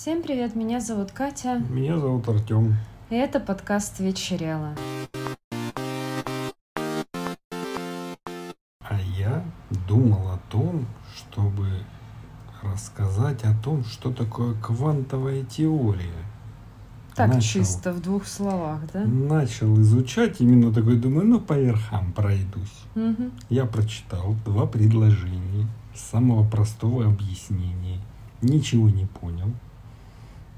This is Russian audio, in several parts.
Всем привет, меня зовут Катя, Меня зовут Артем. и это подкаст «Вечерело». А я думал о том, чтобы рассказать о том, что такое квантовая теория. Так, Начал. чисто в двух словах, да? Начал изучать, именно такой думаю, ну по верхам пройдусь. Мгм. Я прочитал два предложения самого простого объяснения. Ничего не понял.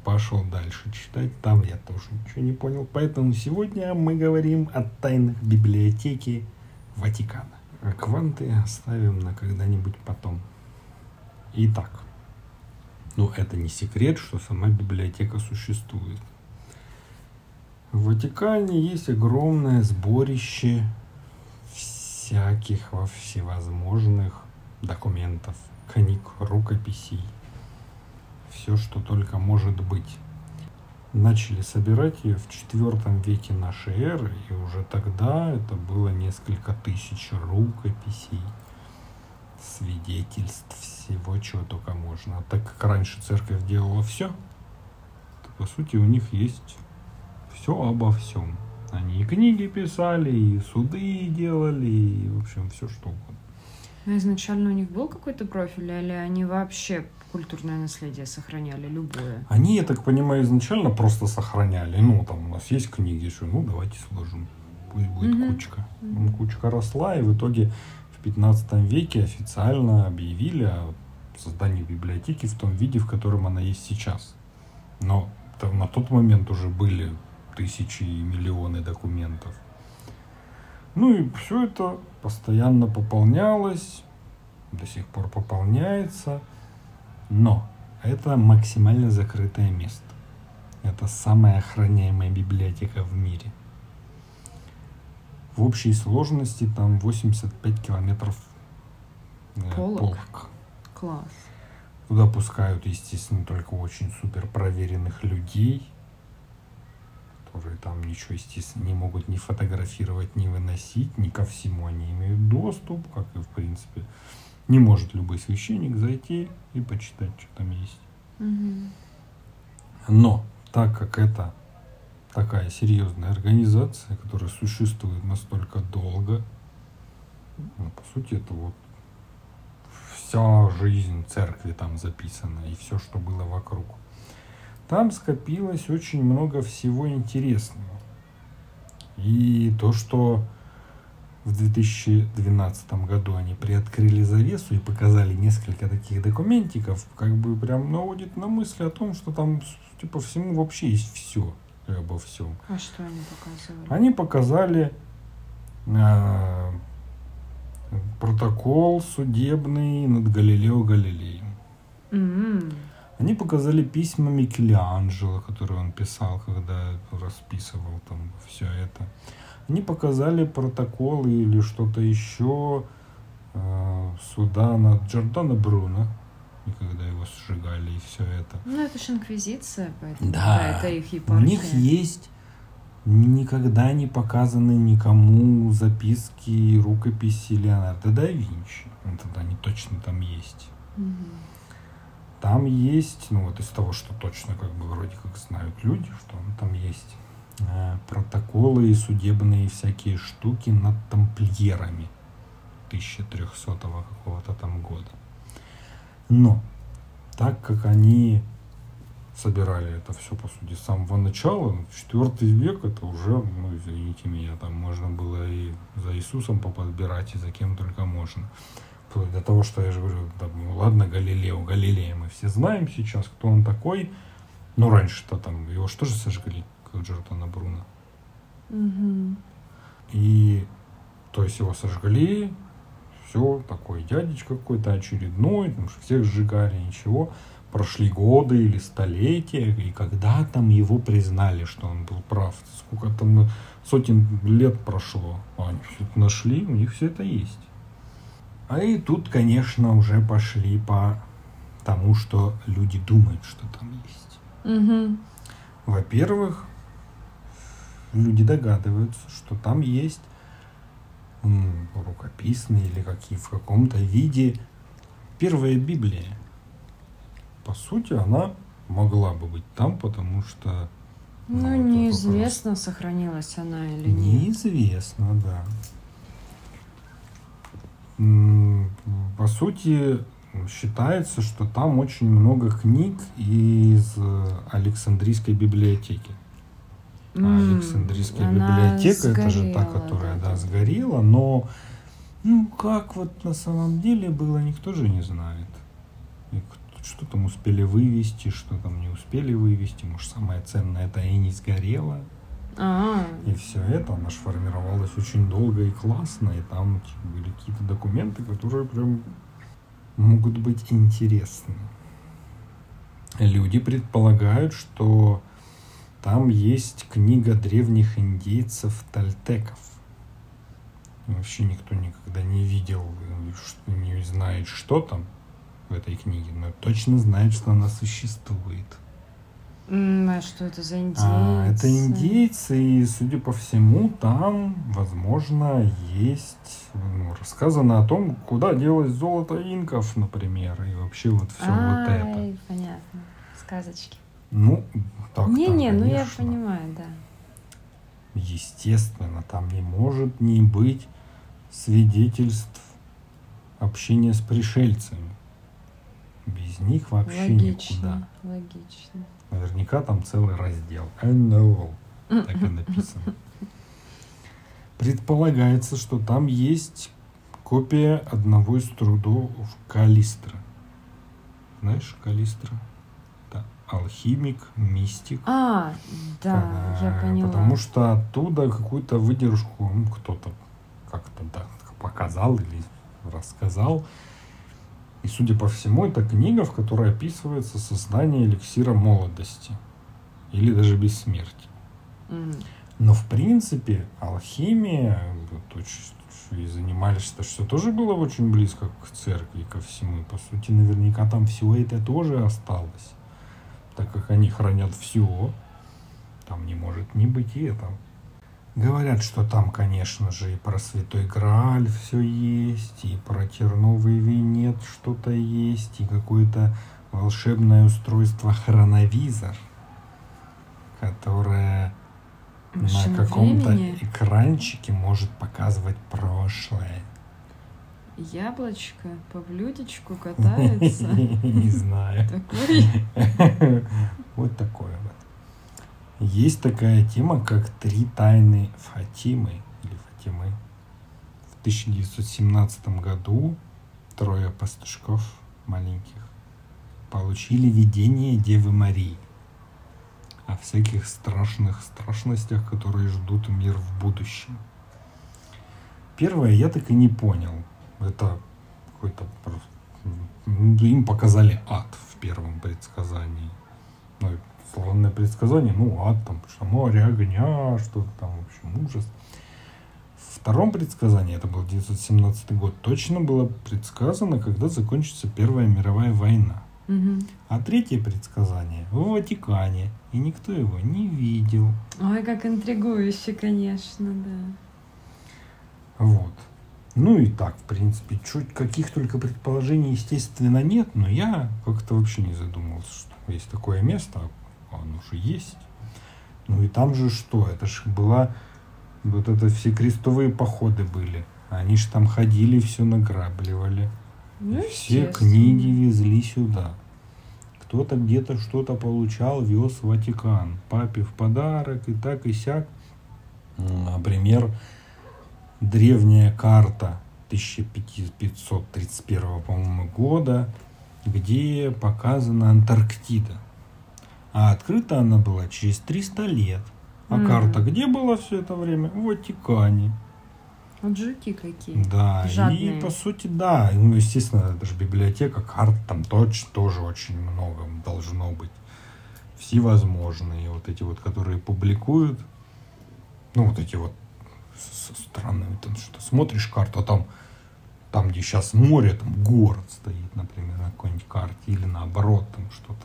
Пошел дальше читать. Там я тоже ничего не понял. Поэтому сегодня мы говорим о тайнах библиотеки Ватикана. А кванты оставим на когда-нибудь потом. Итак, ну это не секрет, что сама библиотека существует. В Ватикане есть огромное сборище всяких во всевозможных документов, книг, рукописей. Все, что только может быть. Начали собирать ее в четвертом веке нашей эры, и уже тогда это было несколько тысяч рукописей, свидетельств всего, чего только можно. А так как раньше церковь делала все, то по сути у них есть все обо всем. Они и книги писали, и суды делали, и, в общем, все что угодно. А изначально у них был какой-то профиль, или они вообще культурное наследие сохраняли, любое? Они, я так понимаю, изначально просто сохраняли. Ну, там у нас есть книги, что, ну, давайте сложим. Пусть будет Мгм. кучка. Ну, Кучка росла, и в итоге в 15 веке официально объявили о создании библиотеки в том виде, в котором она есть сейчас. Но то- на тот момент уже были тысячи и миллионы документов. Ну и все это постоянно пополнялось, до сих пор пополняется. Но это максимально закрытое место. Это самая охраняемая библиотека в мире. В общей сложности там 85 километров э, Полок? полок. Класс. Туда пускают, естественно, только очень супер проверенных людей, которые там ничего, естественно, не могут ни фотографировать, ни выносить, ни ко всему они имеют доступ, как и в принципе. Не может любой священник зайти и почитать, что там есть. Но так как это такая серьезная организация, которая существует настолько долго, ну, по сути, это вот вся жизнь церкви там записана и все, что было вокруг. Там скопилось очень много всего интересного. И то, что в 2012 году они приоткрыли завесу и показали несколько таких документиков, как бы прям наводит на мысль о том, что там типа всему вообще есть все обо всем. А что они показывали? Они показали э, протокол судебный над Галилео Галилеем. М. Они показали письма Микеланджело, которые он писал, когда расписывал там все это. Они показали протоколы или что-то еще э, суда над Джордано Бруно, и когда его сжигали и все это. Ну, это же инквизиция, поэтому Да. да, это их У епархия. них есть никогда не показаны никому записки и рукописи Леонардо да Винчи. Это они точно там есть. Мгм. Там есть, ну вот из того, что точно как бы вроде как знают люди, что там есть протоколы и судебные всякие штуки над тамплиерами 1300 какого-то там года. Но так как они собирали это все, по сути, с самого начала, четвертый век, это уже, ну, извините меня, там можно было и за Иисусом поподбирать, и за кем только можно. До того, что я же говорю, да, ну ладно, Галилео, Галилея мы все знаем сейчас, кто он такой. Ну, раньше-то там его что же сожгли, Джордана Бруно. Мгм. И, то есть его сожгли, все, такой дядечка какой-то очередной, потому что всех сжигали, ничего. Прошли годы или столетия, и когда там его признали, что он был прав, сколько там сотен лет прошло, а они все это нашли, у них все это есть. А и тут, конечно, уже пошли по тому, что люди думают, что там есть. Мгм. Во-первых, люди догадываются, что там есть рукописные или какие в каком-то виде первая Библия. По сути, она могла бы быть там, потому что... Ну, этот неизвестно, сохранилась она или вопрос. нет. Неизвестно, да. По сути, считается, что там очень много книг из э, Александрийской библиотеки. М, Александрийская она библиотека, это же та, сгорела, которая, да, да, сгорела, но ну как вот на самом деле было, никто же не знает. И что там успели вывести, что там не успели вывести, может самое ценное это и не сгорело. А, И все это, оно ж формировалось очень долго и классно, и там типа, были какие-то документы, которые прям могут быть интересны. Люди предполагают, что там есть книга древних индейцев тальтеков. Вообще никто никогда не видел, не знает, что там в этой книге, но точно знает, что она существует. а что это за индейцы? А, это индейцы, и, судя по всему, там, возможно, есть ну, рассказано о том, куда делось золото инков, например, и вообще вот все вот это. Понятно. Сказочки. Ну, так Не-не, ну я понимаю, да. Естественно, там не может не быть свидетельств общения с пришельцами. Без них вообще никуда. Логично, логично. Наверняка там целый раздел. NO. Так и написано. Предполагается, что там есть копия одного из трудов Калистра. Знаешь Калистра? Алхимик, мистик. А, да, я Э, поняла. Потому что оттуда какую-то выдержку ну, кто-то как-то да, показал или рассказал. И, судя по всему, это книга, в которой описывается создание эликсира молодости. Или даже бессмертия. М. Но, в принципе, алхимия, вот, и занимались, что все тоже было очень близко к церкви, ко всему. И, по сути, наверняка там все это тоже осталось. Так как они хранят все, там не может не быть и этого. Говорят, что там, конечно же, и про Святой Грааль все есть, и про терновый венец что-то есть, и какое-то волшебное устройство хроновизор, которое на каком-то экранчике может показывать прошлое. Яблочко по блюдечку катается. Не знаю. Такой. Вот такое вот. Есть такая тема, как три тайны Фатимы или Фатимы. В 1917 году трое пастушков маленьких получили видение Девы Марии о всяких страшных страшностях, которые ждут мир в будущем. Первое я так и не понял. Это какой-то просто... Им показали ад в первом предсказании. Ну, и славное предсказание, ну, ад там, что море огня, что-то там, в общем, ужас. В втором предсказании, это был 1917 год, точно было предсказано, когда закончится Первая мировая война. Мгм. А третье предсказание в Ватикане, и никто его не видел. Ой, как интригующе, конечно, да. Вот. Ну и так, в принципе, чуть каких только предположений, естественно, нет, но я как-то вообще не задумывался, что есть такое место, а оно же есть. Ну и там же что, это ж была, вот это все крестовые походы были. Они ж там ходили, все награбливали. Ну, все книги везли сюда. Кто-то где-то что-то получал, вез в Ватикан. Папе в подарок и так и сяк. Например, древняя карта 1531 по-моему, года, где показана Антарктида. А открыта она была через 300 лет. А М. карта где была все это время? В Ватикане. Вот жуки какие. Да, Жадные. и по сути, да, ну, естественно, это же библиотека, карт там точно тоже очень много должно быть. Всевозможные, вот эти вот, которые публикуют, ну, вот эти вот с- с- странные, там что смотришь карту, а там, там, где сейчас море, там город стоит, например, на какой-нибудь карте, или наоборот, там что-то,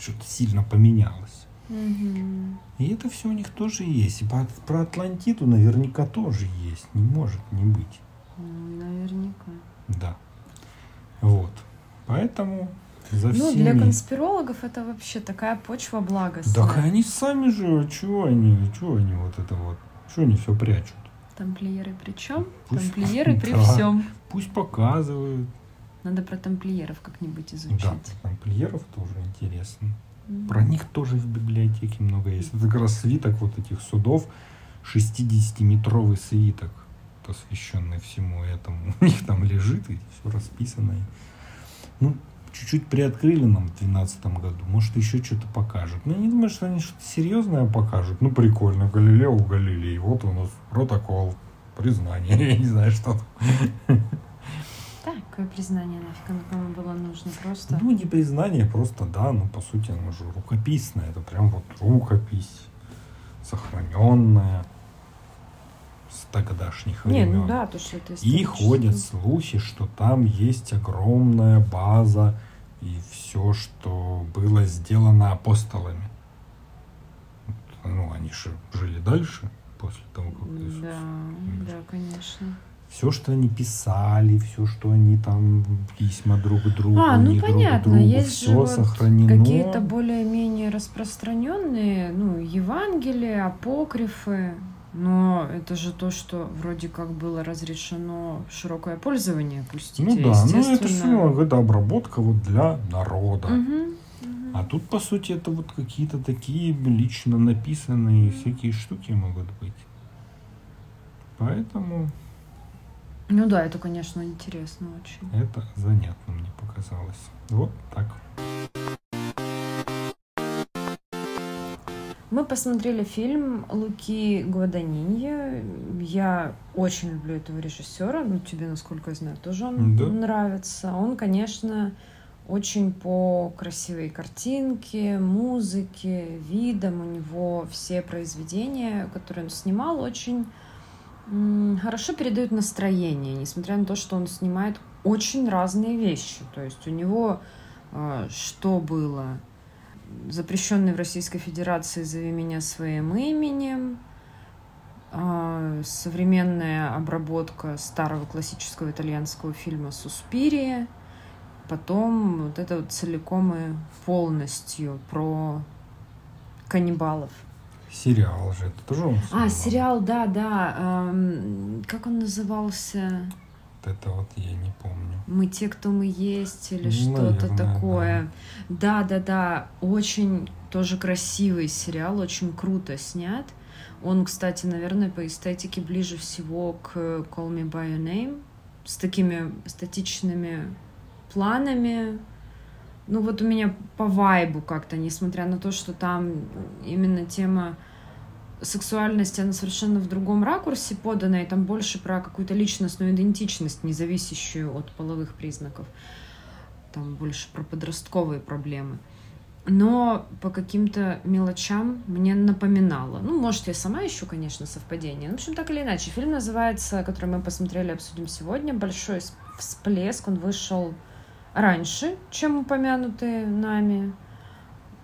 что-то сильно поменялось. Мгм. И это все у них тоже есть. И про, про Атлантиду наверняка тоже есть. Не может не быть. Ну, Наверняка. Да. Вот. Поэтому За Ну, всеми. для конспирологов это вообще такая почва благостная. Да они сами же, а чего они, чего они вот это вот, чего они все прячут? Тамплиеры при чем? Пусть- Тамплиеры при Да. всем. Пусть показывают. Надо про тамплиеров как-нибудь Да, изучить. тамплиеров тоже интересно. М. Про них тоже в библиотеке много есть. Это как раз свиток вот этих судов, 60-метровый свиток, посвященный всему этому. У них там лежит и все расписано. Ну, чуть-чуть приоткрыли нам в 2012 году. Может, еще что-то покажут. Но я не думаю, что они что-то серьезное покажут. Ну, прикольно. Галилео Галилей. Вот у нас протокол. Признание. Я не знаю, что там. Какое признание нафиг оно кому было нужно? Просто... Ну, не признание, просто, да, ну, по сути, оно же рукописное. Это прям вот рукопись, сохраненная с тогдашних Не, времен. ну да, то, что это И ходят слухи, что там есть огромная база и все, что было сделано апостолами. Ну, они же жили дальше после того, как Иисус. Да, да, конечно. Все, что они писали, все, что они там письма друг другу, А, ну понятно, друг другу, есть все же вот сохранено. какие-то более-менее распространенные, ну, Евангелия, апокрифы, но это же то, что вроде как было разрешено широкое пользование пустить. Ну да, ну это все это обработка вот для народа. Мгм, мгм. А тут, по сути, это вот какие-то такие лично написанные всякие штуки могут быть. Поэтому Ну да, это, конечно, интересно очень. это занятно мне показалось. Вот так. Мы посмотрели фильм Луки Гваданинья. Я очень люблю этого режиссера. Ну, тебе, насколько я знаю, тоже он Да. нравится. Он, конечно, очень по красивой картинке, музыке, видам. У него все произведения, которые он снимал, очень хорошо передают настроение, несмотря на то, что он снимает очень разные вещи. То есть у него э, что было? Запрещенный в Российской Федерации «Зови меня своим именем», а, современная обработка старого классического итальянского фильма «Суспирия», потом вот это вот целиком и полностью про каннибалов. Сериал же, это тоже он А, сериал, да, да. эм, как он назывался? Это вот я не помню. Мы те, кто мы есть, или Ну, что-то такое. Да, да, да. Очень тоже красивый сериал, очень круто снят. Он, кстати, наверное, по эстетике ближе всего к Call Me By Your Name, с такими статичными планами. Ну вот у меня по вайбу как-то, несмотря на то, что там именно тема сексуальности, она совершенно в другом ракурсе подана, и там больше про какую-то личностную идентичность, не зависящую от половых признаков. Там больше про подростковые проблемы. Но по каким-то мелочам мне напоминало. Ну, может, я сама ищу, конечно, совпадение. Ну, в общем, так или иначе. Фильм называется, который мы посмотрели, обсудим сегодня, «Большой всплеск». Он вышел раньше, чем упомянутые нами,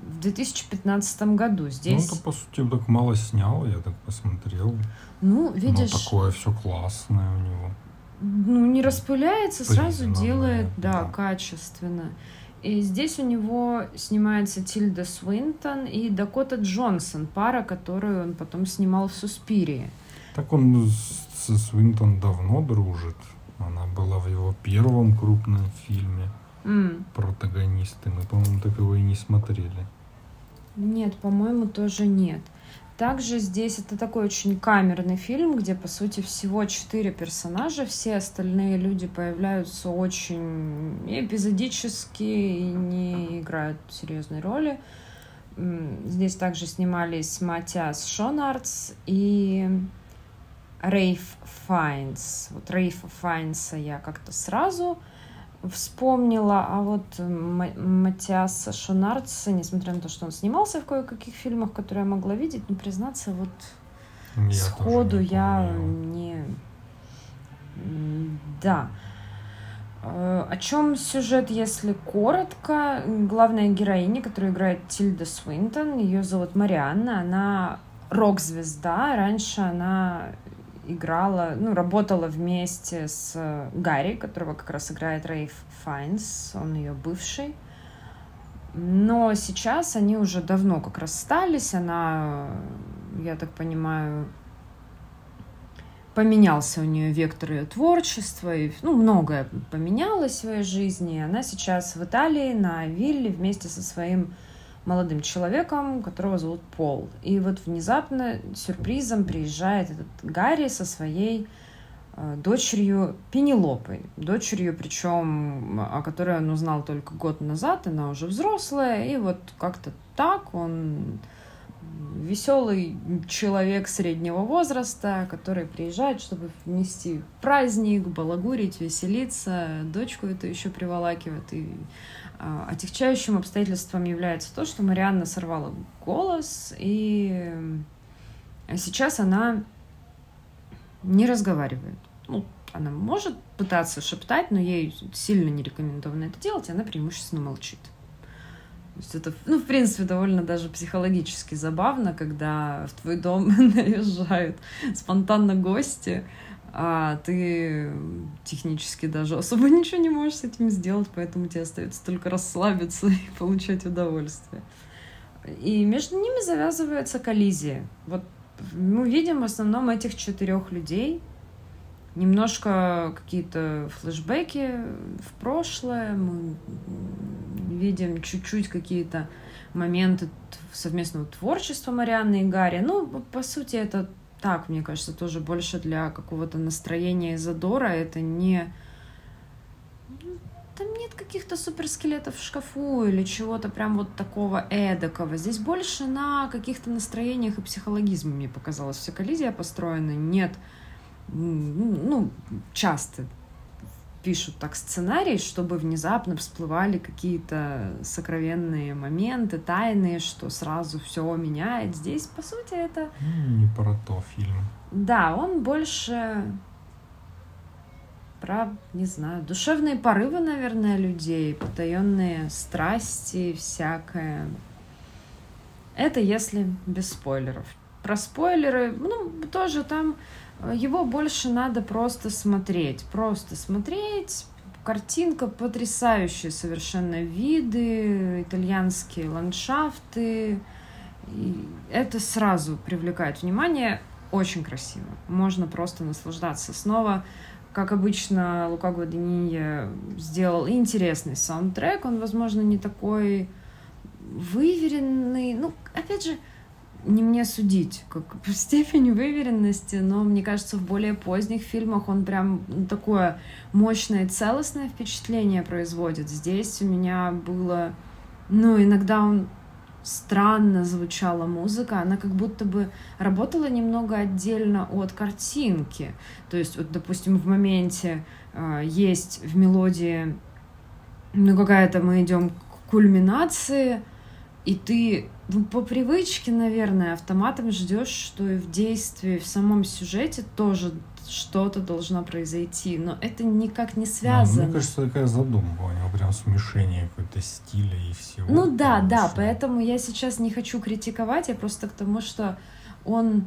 в 2015 году. Ну, Здесь, это, по сути, так мало снял, я так посмотрел. ну, Ну, видишь, такое все классное у него. ну, не распыляется, сразу делает, да, да. качественно. И здесь у него снимается Тильда Свинтон и Дакота Джонсон, пара, которую он потом снимал в «Суспирии». Так он с- со Свинтон давно дружит. Она была в его первом крупном фильме М, «Протагонисты». Мы, по-моему, так его и не смотрели. Нет, по-моему, тоже нет. Также здесь это такой очень камерный фильм, где, по сути, всего четыре персонажа, все остальные люди появляются очень эпизодически и не играют серьезной роли. Здесь также снимались Матиас Шонардс и Рейф Файнс. Вот Рейфа Файнса я как-то сразу вспомнила, а вот Ма- Матиаса Шонардса, несмотря на то, что он снимался в кое-каких фильмах, которые я могла видеть, но признаться, вот Я сходу не я не... Да. Э, О чем сюжет, если коротко? Главная героиня, которую играет Тильда Свинтон, ее зовут Марианна, она рок-звезда. Раньше она играла, ну, работала вместе с Гарри, которого как раз играет Рейф Файнс, он ее бывший. Но сейчас они уже давно как расстались. Она, я так понимаю, поменялся у нее вектор ее творчества, и, ну, многое поменялось в своей жизни. Она сейчас в Италии на вилле вместе со своим молодым человеком, которого зовут Пол. И вот внезапно сюрпризом приезжает этот Гарри со своей э, дочерью Пенелопой. Дочерью, причем, о которой он узнал только год назад, она уже взрослая, и вот как-то так он веселый человек среднего возраста, который приезжает, чтобы внести праздник, балагурить, веселиться, дочку эту еще приволакивает. И отягчающим обстоятельством является то, что Марианна сорвала голос, и сейчас она не разговаривает. Ну, она может пытаться шептать, но ей сильно не рекомендовано это делать, и она преимущественно молчит. То есть это, ну, в принципе, довольно даже психологически забавно, когда в твой дом наезжают спонтанно гости, а ты технически даже особо ничего не можешь с этим сделать, поэтому тебе остается только расслабиться и получать удовольствие. И между ними завязывается коллизия. Вот мы видим в основном этих четырех людей, немножко какие-то флешбеки в прошлое, мы видим чуть-чуть какие-то моменты совместного творчества Марианны и Гарри. Ну, по сути, это так, мне кажется, тоже больше для какого-то настроения и задора. Это не... Там нет каких-то суперскелетов в шкафу или чего-то прям вот такого эдакого. Здесь больше на каких-то настроениях и психологизме, мне показалось, вся коллизия построена. Нет, ну, часто пишут так сценарий, чтобы внезапно всплывали какие-то сокровенные моменты, тайные, что сразу все меняет. Здесь, по сути, это... Не про то фильм. Да, он больше про, не знаю, душевные порывы, наверное, людей, потаенные страсти, всякое. Это если без спойлеров. Про спойлеры, ну, тоже там его больше надо просто смотреть. Просто смотреть. Картинка потрясающая совершенно. Виды, итальянские ландшафты. И это сразу привлекает внимание. Очень красиво. Можно просто наслаждаться. Снова, как обычно, Лука Гвадинья сделал интересный саундтрек. Он, возможно, не такой выверенный. Ну, опять же, не мне судить, как степень выверенности, но мне кажется, в более поздних фильмах он прям такое мощное целостное впечатление производит. Здесь у меня было, ну, иногда он странно звучала музыка, она как будто бы работала немного отдельно от картинки. То есть, вот, допустим, в моменте э, есть в мелодии, ну, какая-то мы идем к кульминации, и ты ну, по привычке, наверное, автоматом ждешь, что и в действии, в самом сюжете тоже что-то должно произойти, но это никак не связано. Да, мне кажется, такая задумка у него, прям смешение какой-то стиля и всего. Ну да, да, что... поэтому я сейчас не хочу критиковать, я просто к тому, что он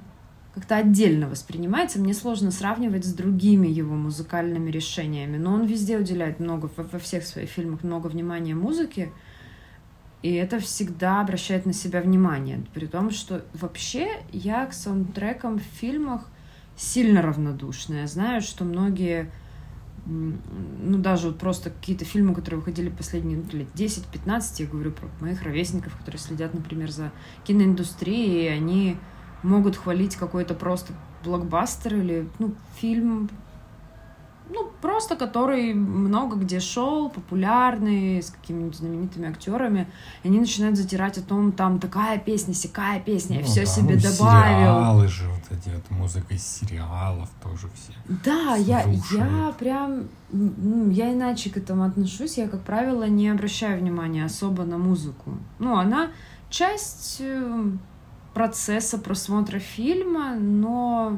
как-то отдельно воспринимается. Мне сложно сравнивать с другими его музыкальными решениями, но он везде уделяет много, во всех своих фильмах много внимания музыке, и это всегда обращает на себя внимание. При том, что вообще я к саундтрекам в фильмах сильно равнодушна. Я знаю, что многие, ну даже вот просто какие-то фильмы, которые выходили последние ну, лет 10-15, я говорю про моих ровесников, которые следят, например, за киноиндустрией, и они могут хвалить какой-то просто блокбастер или ну, фильм ну, просто который много где шел, популярный, с какими-нибудь знаменитыми актерами, и они начинают затирать о том, там такая песня, сякая песня, ну, я все да, себе ну, добавил. Сериалы же, вот эти вот музыка из сериалов тоже все. Да, я, я прям, ну, я иначе к этому отношусь, я, как правило, не обращаю внимания особо на музыку. Ну, она часть э, процесса просмотра фильма, но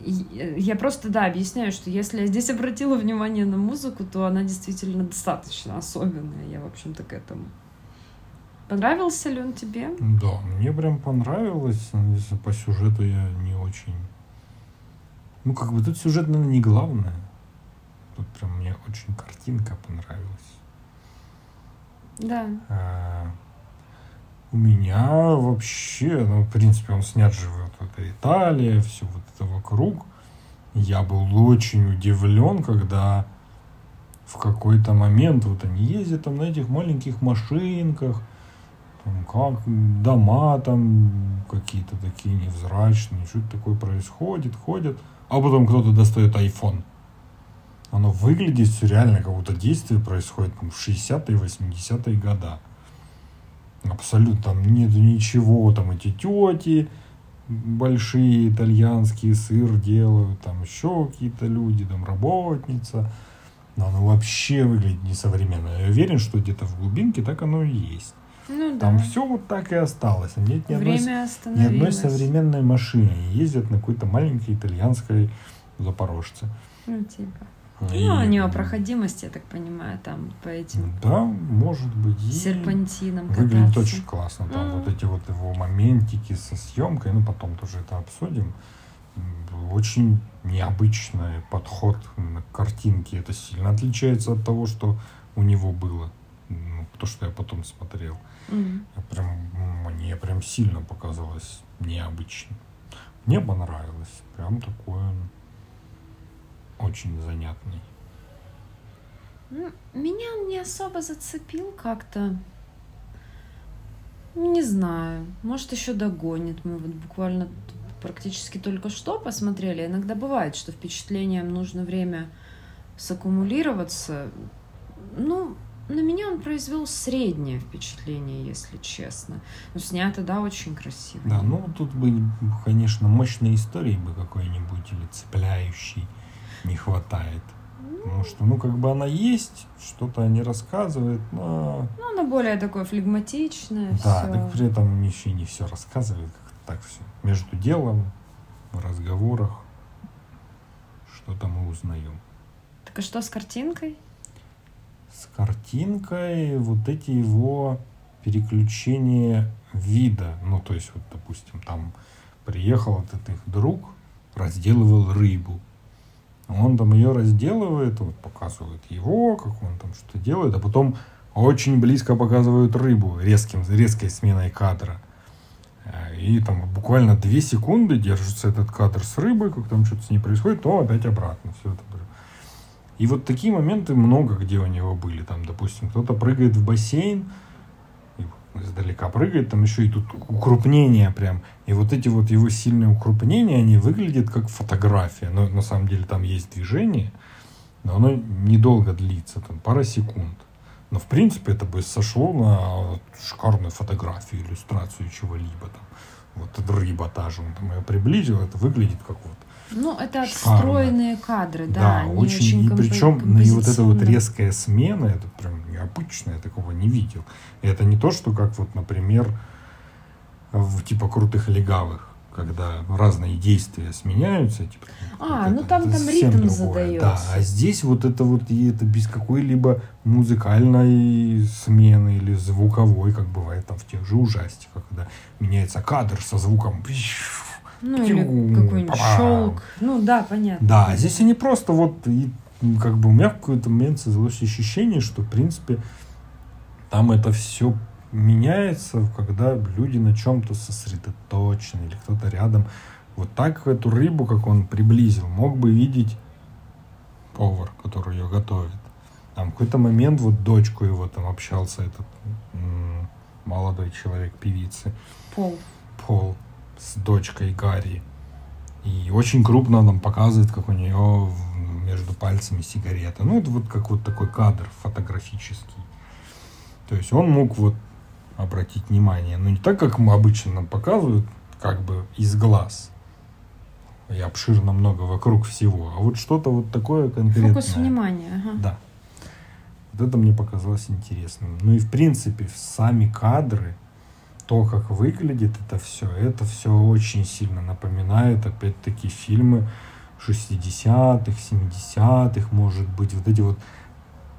я просто, да, объясняю, что если я здесь обратила внимание на музыку, то она действительно достаточно особенная. Я, в общем-то, к этому. Понравился ли он тебе? Да, мне прям понравилось. Если по сюжету я не очень... Ну, как бы тут сюжет, наверное, не главное. Тут прям мне очень картинка понравилась. Да. А, у меня вообще, ну, в принципе, он снят же вот это Италия, все вот это вокруг. Я был очень удивлен, когда в какой-то момент вот они ездят там на этих маленьких машинках, там как дома там какие-то такие невзрачные, что-то такое происходит, ходят, а потом кто-то достает iPhone. Оно выглядит все реально, как будто действие происходит в 60-е, 80-е года. Абсолютно там нету ничего, там эти тети большие итальянские сыр делают, там еще какие-то люди, там работница. Но оно вообще выглядит несовременно. Я уверен, что где-то в глубинке так оно и есть. Ну Там да. все вот так и осталось. Нет ни одной, ни одной современной машины. Ездят на какой-то маленькой итальянской запорожце. Ну, типа. И- Ну, они о проходимости, я так понимаю, там по этим Да, может быть. и серпантинам Выглядит кататься. очень классно. Там М. вот эти вот его моментики со съемкой, ну потом тоже это обсудим. Очень необычный подход на картинке. Это сильно отличается от того, что у него было. Ну, то, что я потом смотрел. Я прям, мне прям сильно показалось необычным. Мне понравилось. Прям такое очень занятный. Ну, Меня он не особо зацепил как-то. Не знаю. Может, еще догонит. Мы вот буквально практически только что посмотрели. Иногда бывает, что впечатлениям нужно время саккумулироваться. Ну, на меня он произвел среднее впечатление, если честно. Но снято, да, очень красиво. Да, ну тут бы, конечно, мощной истории бы какой-нибудь или цепляющей не хватает. Потому что, ну, как бы она есть, что-то они рассказывают, но... Ну, оно более такое флегматичное. Да, всё. так при этом еще не все рассказывает, как так все. Между делом, в разговорах, что-то мы узнаем. Так а что с картинкой? С картинкой вот эти его переключения вида. Ну, то есть, вот, допустим, там приехал этот их друг, разделывал рыбу. Он там ее разделывает, вот показывает его, как он там что делает, а потом очень близко показывают рыбу резким, резкой сменой кадра. Э, И там буквально две секунды держится этот кадр с рыбой, как там что-то с ней происходит, то опять обратно. Все это. И вот такие моменты много где у него были. Там, допустим, кто-то прыгает в бассейн, издалека прыгает, там еще и тут укрупнение прям. И вот эти вот его сильные укрупнения, они выглядят как фотография. Но на самом деле там есть движение, но оно недолго длится, там пара секунд. Но в принципе это бы сошло на шикарную фотографию, иллюстрацию чего-либо там. Вот рыба та же, он там ее приблизил, это выглядит как вот Ну, это отстроенные кадры, да. да, они очень, и компо- причем ну, и вот эта вот резкая смена, это прям необычно, я такого не видел. И это не то, что как вот, например, в типа крутых легавых, когда разные действия сменяются. Типа, А, ну это- там- это там ритм другое. Да, задается. а здесь вот это вот и это без какой-либо музыкальной смены или звуковой, как бывает там в тех же ужастиках, когда меняется кадр со звуком. Ну, или какой-нибудь щелк. Ну, да, понятно. Да, здесь они просто вот, и, как бы у меня в какой-то момент создалось ощущение, что, в принципе, там это все меняется, когда люди на чем-то сосредоточены или кто-то рядом. Вот так эту рыбу, как он приблизил, мог бы видеть повар, который ее готовит. Там в какой-то момент вот дочку его там общался этот молодой человек певицы. Пол. Пол с дочкой Гарри. И очень крупно нам показывает, как у нее между пальцами сигарета. Ну, это вот как вот такой кадр фотографический. То есть он мог вот обратить внимание, но не так, как мы обычно нам показывают, как бы из глаз. И обширно много вокруг всего. А вот что-то вот такое конкретное. Фокус внимания. Ага. Да. Вот это мне показалось интересным. Ну и в принципе сами кадры, то, как выглядит это все, это все очень сильно напоминает, опять-таки, фильмы 60-х, 70-х, может быть, вот эти вот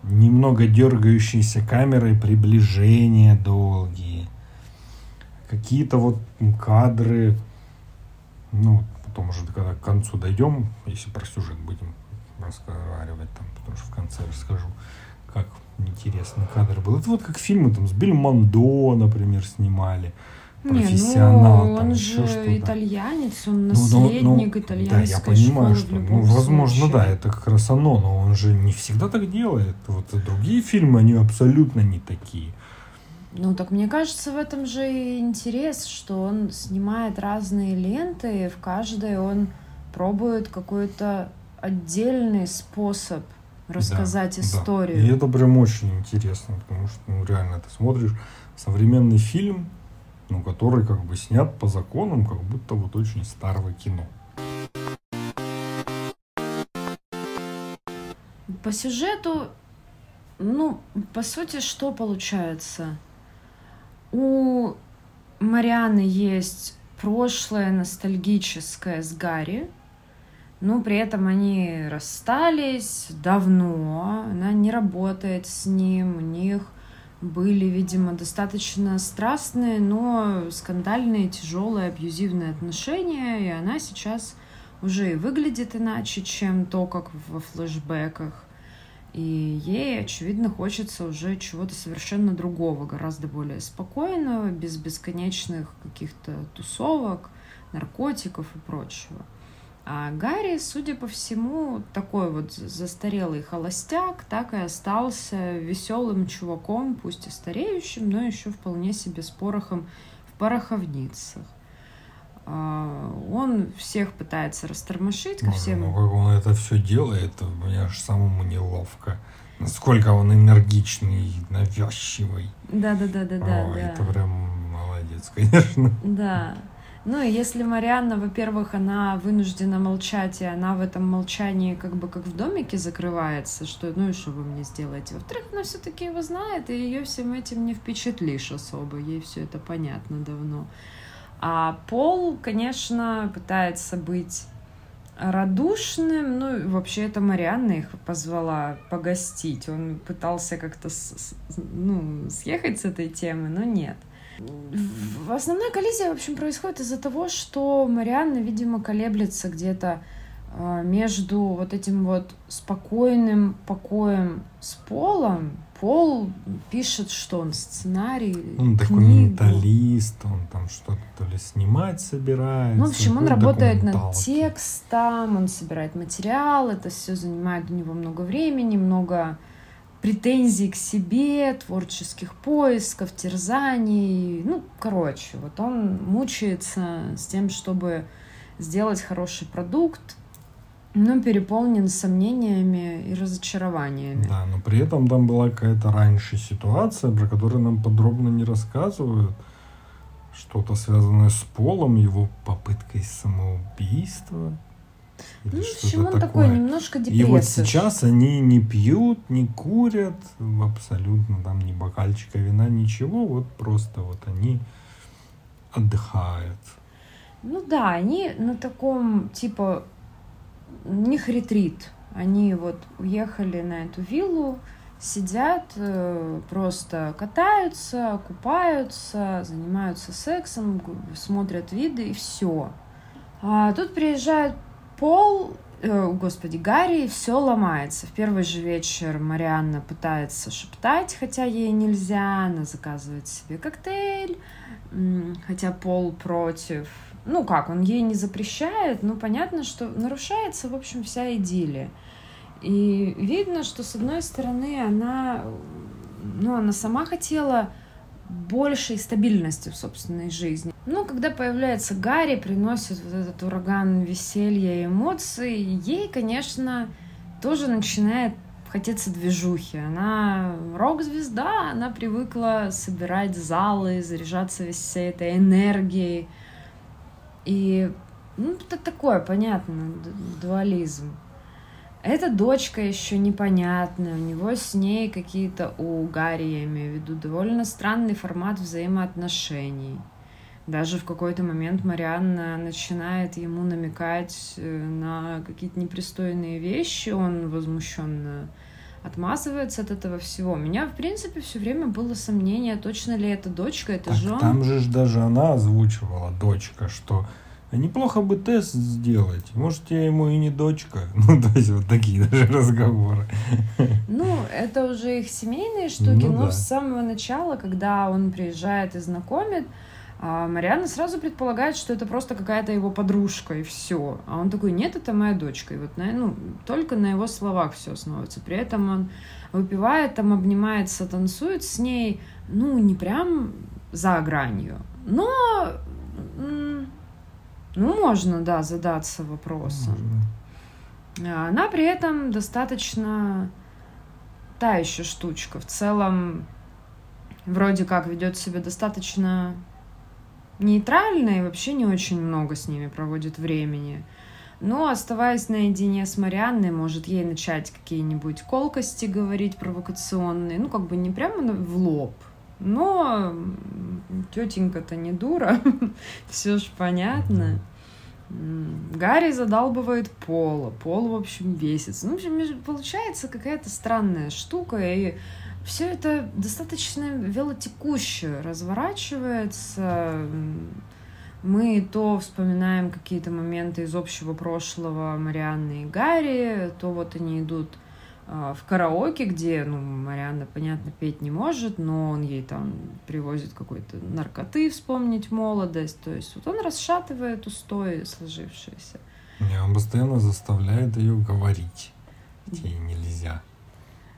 немного дергающиеся камерой приближения долгие. Какие-то вот кадры, ну, потом уже когда к концу дойдем, если про сюжет будем разговаривать, там, потому что в конце расскажу, как интересный кадр был. Это вот как фильмы там с Бельмондо, например, снимали. Не, Профессионал, ну, там он еще же что-то. итальянец, он Ну, ну, наследник ну, итальянской Да, я понимаю, что, ну, возможно, случае. да, это как раз оно, но он же не всегда так делает. Вот другие фильмы, они абсолютно не такие. Ну, так мне кажется, в этом же и интерес, что он снимает разные ленты, и в каждой он пробует какой-то отдельный способ рассказать Да, историю. Да. И это прям очень интересно, потому что, ну, реально, ты смотришь современный фильм, ну, который как бы снят по законам, как будто вот очень старого кино. По сюжету, ну, по сути, что получается? У Марианы есть прошлое ностальгическое с Гарри, но при этом они расстались давно, она не работает с ним, у них были, видимо, достаточно страстные, но скандальные, тяжелые, абьюзивные отношения, и она сейчас уже и выглядит иначе, чем то, как во флешбеках. И ей, очевидно, хочется уже чего-то совершенно другого, гораздо более спокойного, без бесконечных каких-то тусовок, наркотиков и прочего. А Гарри, судя по всему, такой вот застарелый холостяк, так и остался веселым чуваком, пусть и стареющим, но еще вполне себе с порохом в пороховницах. А, Он всех пытается растормошить, ко всем Ну, как он это все делает, мне аж самому неловко. Насколько он энергичный, навязчивый. Да, да, да, да, да. это прям молодец, конечно. Да. Ну и если Марианна, во-первых, она вынуждена молчать, и она в этом молчании как бы как в домике закрывается, что ну и что вы мне сделаете. Во-вторых, она все-таки его знает, и ее всем этим не впечатлишь особо. Ей все это понятно давно. А Пол, конечно, пытается быть радушным. Ну, и вообще, это Марианна их позвала погостить. Он пытался как-то ну, съехать с этой темы, но нет. Основная коллизия, в общем, происходит из-за того, что Марианна, видимо, колеблется где-то э, между вот этим вот спокойным покоем с Полом. Пол пишет, что он сценарий, Он книгу. он там что-то то ли снимать собирается. Ну, в общем, он работает над текстом, он собирает материал, это все занимает у него много времени, много претензий к себе, творческих поисков, терзаний. Ну, короче, вот он мучается с тем, чтобы сделать хороший продукт, но переполнен сомнениями и разочарованиями. Да, но при этом там была какая-то раньше ситуация, про которую нам подробно не рассказывают. Что-то связанное с Полом, его попыткой самоубийства. Или Ну, в общем, он такое. такой немножко И депрессив. вот сейчас они не пьют, не курят, абсолютно там ни бокальчика вина, ничего, вот просто вот они отдыхают. Ну да, они на таком, типа, у них ретрит. Они вот уехали на эту виллу, сидят, э, просто катаются, купаются, занимаются сексом, смотрят виды и все. А тут приезжает Пол, э, господи, Гарри, все ломается. В первый же вечер Марианна пытается шептать, хотя ей нельзя, она заказывает себе коктейль, хотя Пол против. Ну как, он ей не запрещает, но понятно, что нарушается, в общем, вся идиллия. И видно, что с одной стороны она, ну, она сама хотела большей стабильности в собственной жизни. Но когда появляется Гарри, приносит вот этот ураган веселья и эмоций, ей, конечно, тоже начинает хотеться движухи. Она рок-звезда, она привыкла собирать залы, заряжаться всей этой энергией. И ну, это такое, понятно, дуализм. Эта дочка еще непонятная, у него с ней какие-то, у Гарри, я имею в виду, довольно странный формат взаимоотношений. Даже в какой-то момент Марианна начинает ему намекать э, на какие-то непристойные вещи, он возмущенно отмазывается от этого всего. У меня, в принципе, все время было сомнение, точно ли это дочка, это Так же он. там же даже она озвучивала, дочка, что а неплохо бы тест сделать. Может, я ему и не дочка. Ну, то есть вот такие даже разговоры. Ну, это уже их семейные штуки, Ну но да. с самого начала, когда он приезжает и знакомит, а, Марианна сразу предполагает, что это просто какая-то его подружка, и все. А он такой, нет, это моя дочка. И вот на, ну, только на его словах все основывается. При этом он выпивает, там обнимается, танцует с ней, ну, не прям за гранью. Но, ну, можно, да, задаться вопросом. А Она при этом достаточно та еще штучка. В целом, вроде как ведет себя достаточно нейтрально и вообще не очень много с ними проводит времени. Но, оставаясь наедине с Марианной, может ей начать какие-нибудь колкости говорить провокационные. Ну, как бы не прямо в лоб. Но тетенька-то не дура, все ж понятно. Гарри задалбывает Пола. Пол, в общем, бесится. Ну, в общем, получается какая-то странная штука, и все это достаточно велотекуще разворачивается. Мы то вспоминаем какие-то моменты из общего прошлого Марианны и Гарри, то вот они идут в караоке, где, ну, Марианна, понятно, петь не может, но он ей там привозит какой-то наркоты вспомнить молодость. То есть вот он расшатывает устои сложившиеся. Не, он постоянно заставляет ее говорить. Ей нельзя.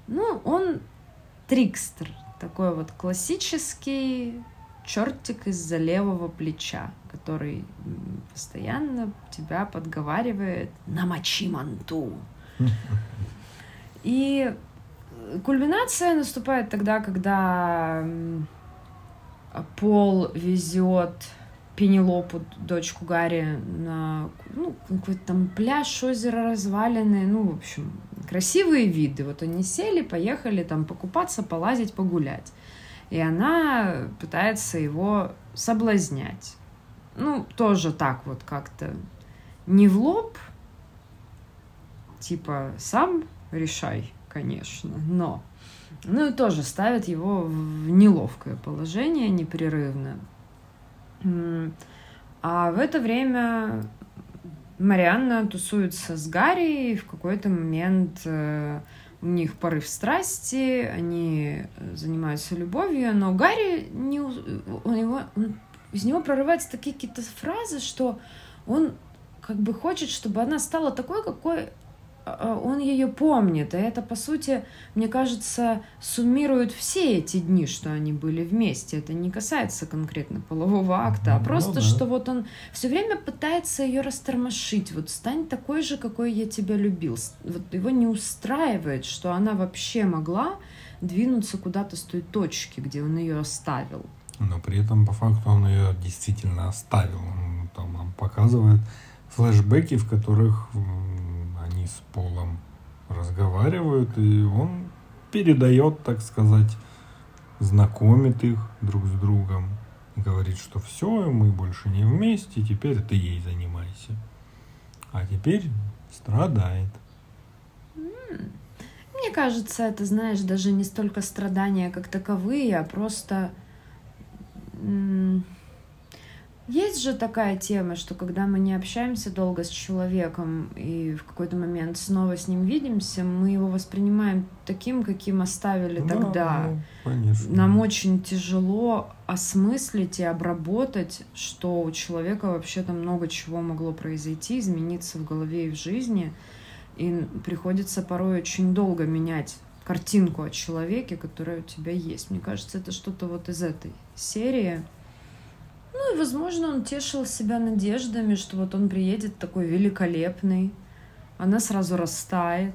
Ну, он трикстер, такой вот классический чертик из-за левого плеча, который постоянно тебя подговаривает «намочи манту». И кульминация наступает тогда, когда Пол везет Пенелопу, дочку Гарри, на ну, какой-то там пляж, озеро развалины, ну, в общем, красивые виды. Вот они сели, поехали там покупаться, полазить, погулять. И она пытается его соблазнять. Ну, тоже так вот как-то не в лоб, типа сам решай, конечно, но ну и тоже ставит его в неловкое положение непрерывно. А в это время Марианна тусуется с Гарри, и в какой-то момент э, у них порыв страсти, они занимаются любовью, но Гарри не, у него, он- из него прорываются такие какие-то фразы, что он как бы хочет, чтобы она стала такой, какой он ее помнит. И это, по сути, мне кажется, суммирует все эти дни, что они были вместе. Это не касается конкретно полового акта, а Ну просто, да. что вот он все время пытается ее растормошить. Вот стань такой же, какой я тебя любил. Вот его не устраивает, что она вообще могла двинуться куда-то с той точки, где он ее оставил. Но при этом, по факту, он ее действительно оставил. Он там нам показывает флешбеки, в которых они с Полом разговаривают, и он передает, так сказать, знакомит их друг с другом, говорит, что все, мы больше не вместе, теперь ты ей занимайся. А теперь страдает. Мне кажется, это, знаешь, даже не столько страдания как таковые, а просто... Есть же такая тема, что когда мы не общаемся долго с человеком и в какой-то момент снова с ним видимся, мы его воспринимаем таким, каким оставили Да, тогда. ну, конечно. Нам очень тяжело осмыслить и обработать, что у человека вообще-то много чего могло произойти, измениться в голове и в жизни. И приходится порой очень долго менять картинку о человеке, которая у тебя есть. Мне кажется, это что-то вот из этой серии. Ну и, возможно, он тешил себя надеждами, что вот он приедет такой великолепный, она сразу растает,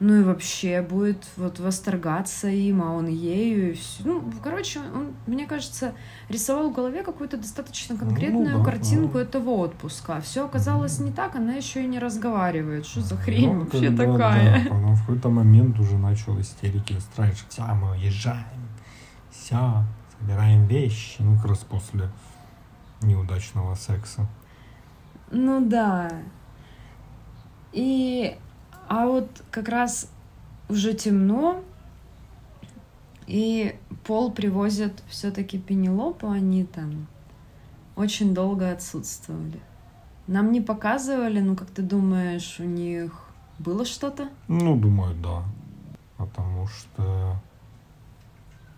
ну и вообще будет вот восторгаться им, а он ею. И всё. Ну, короче, он, мне кажется, рисовал в голове какую-то достаточно конкретную да, картинку да. этого отпуска. Все оказалось не так, она еще и не разговаривает. Что за хрень Ну, вообще когда, такая? Да, потом в какой-то момент уже начал истерики устраивать, все, мы уезжаем, все, собираем вещи. Ну, как раз после неудачного секса. Ну да. И а вот как раз уже темно, и Пол привозит все-таки Пенелопу, они там очень долго отсутствовали. Нам не показывали, ну как ты думаешь, у них было что-то? Ну, думаю, да. Потому что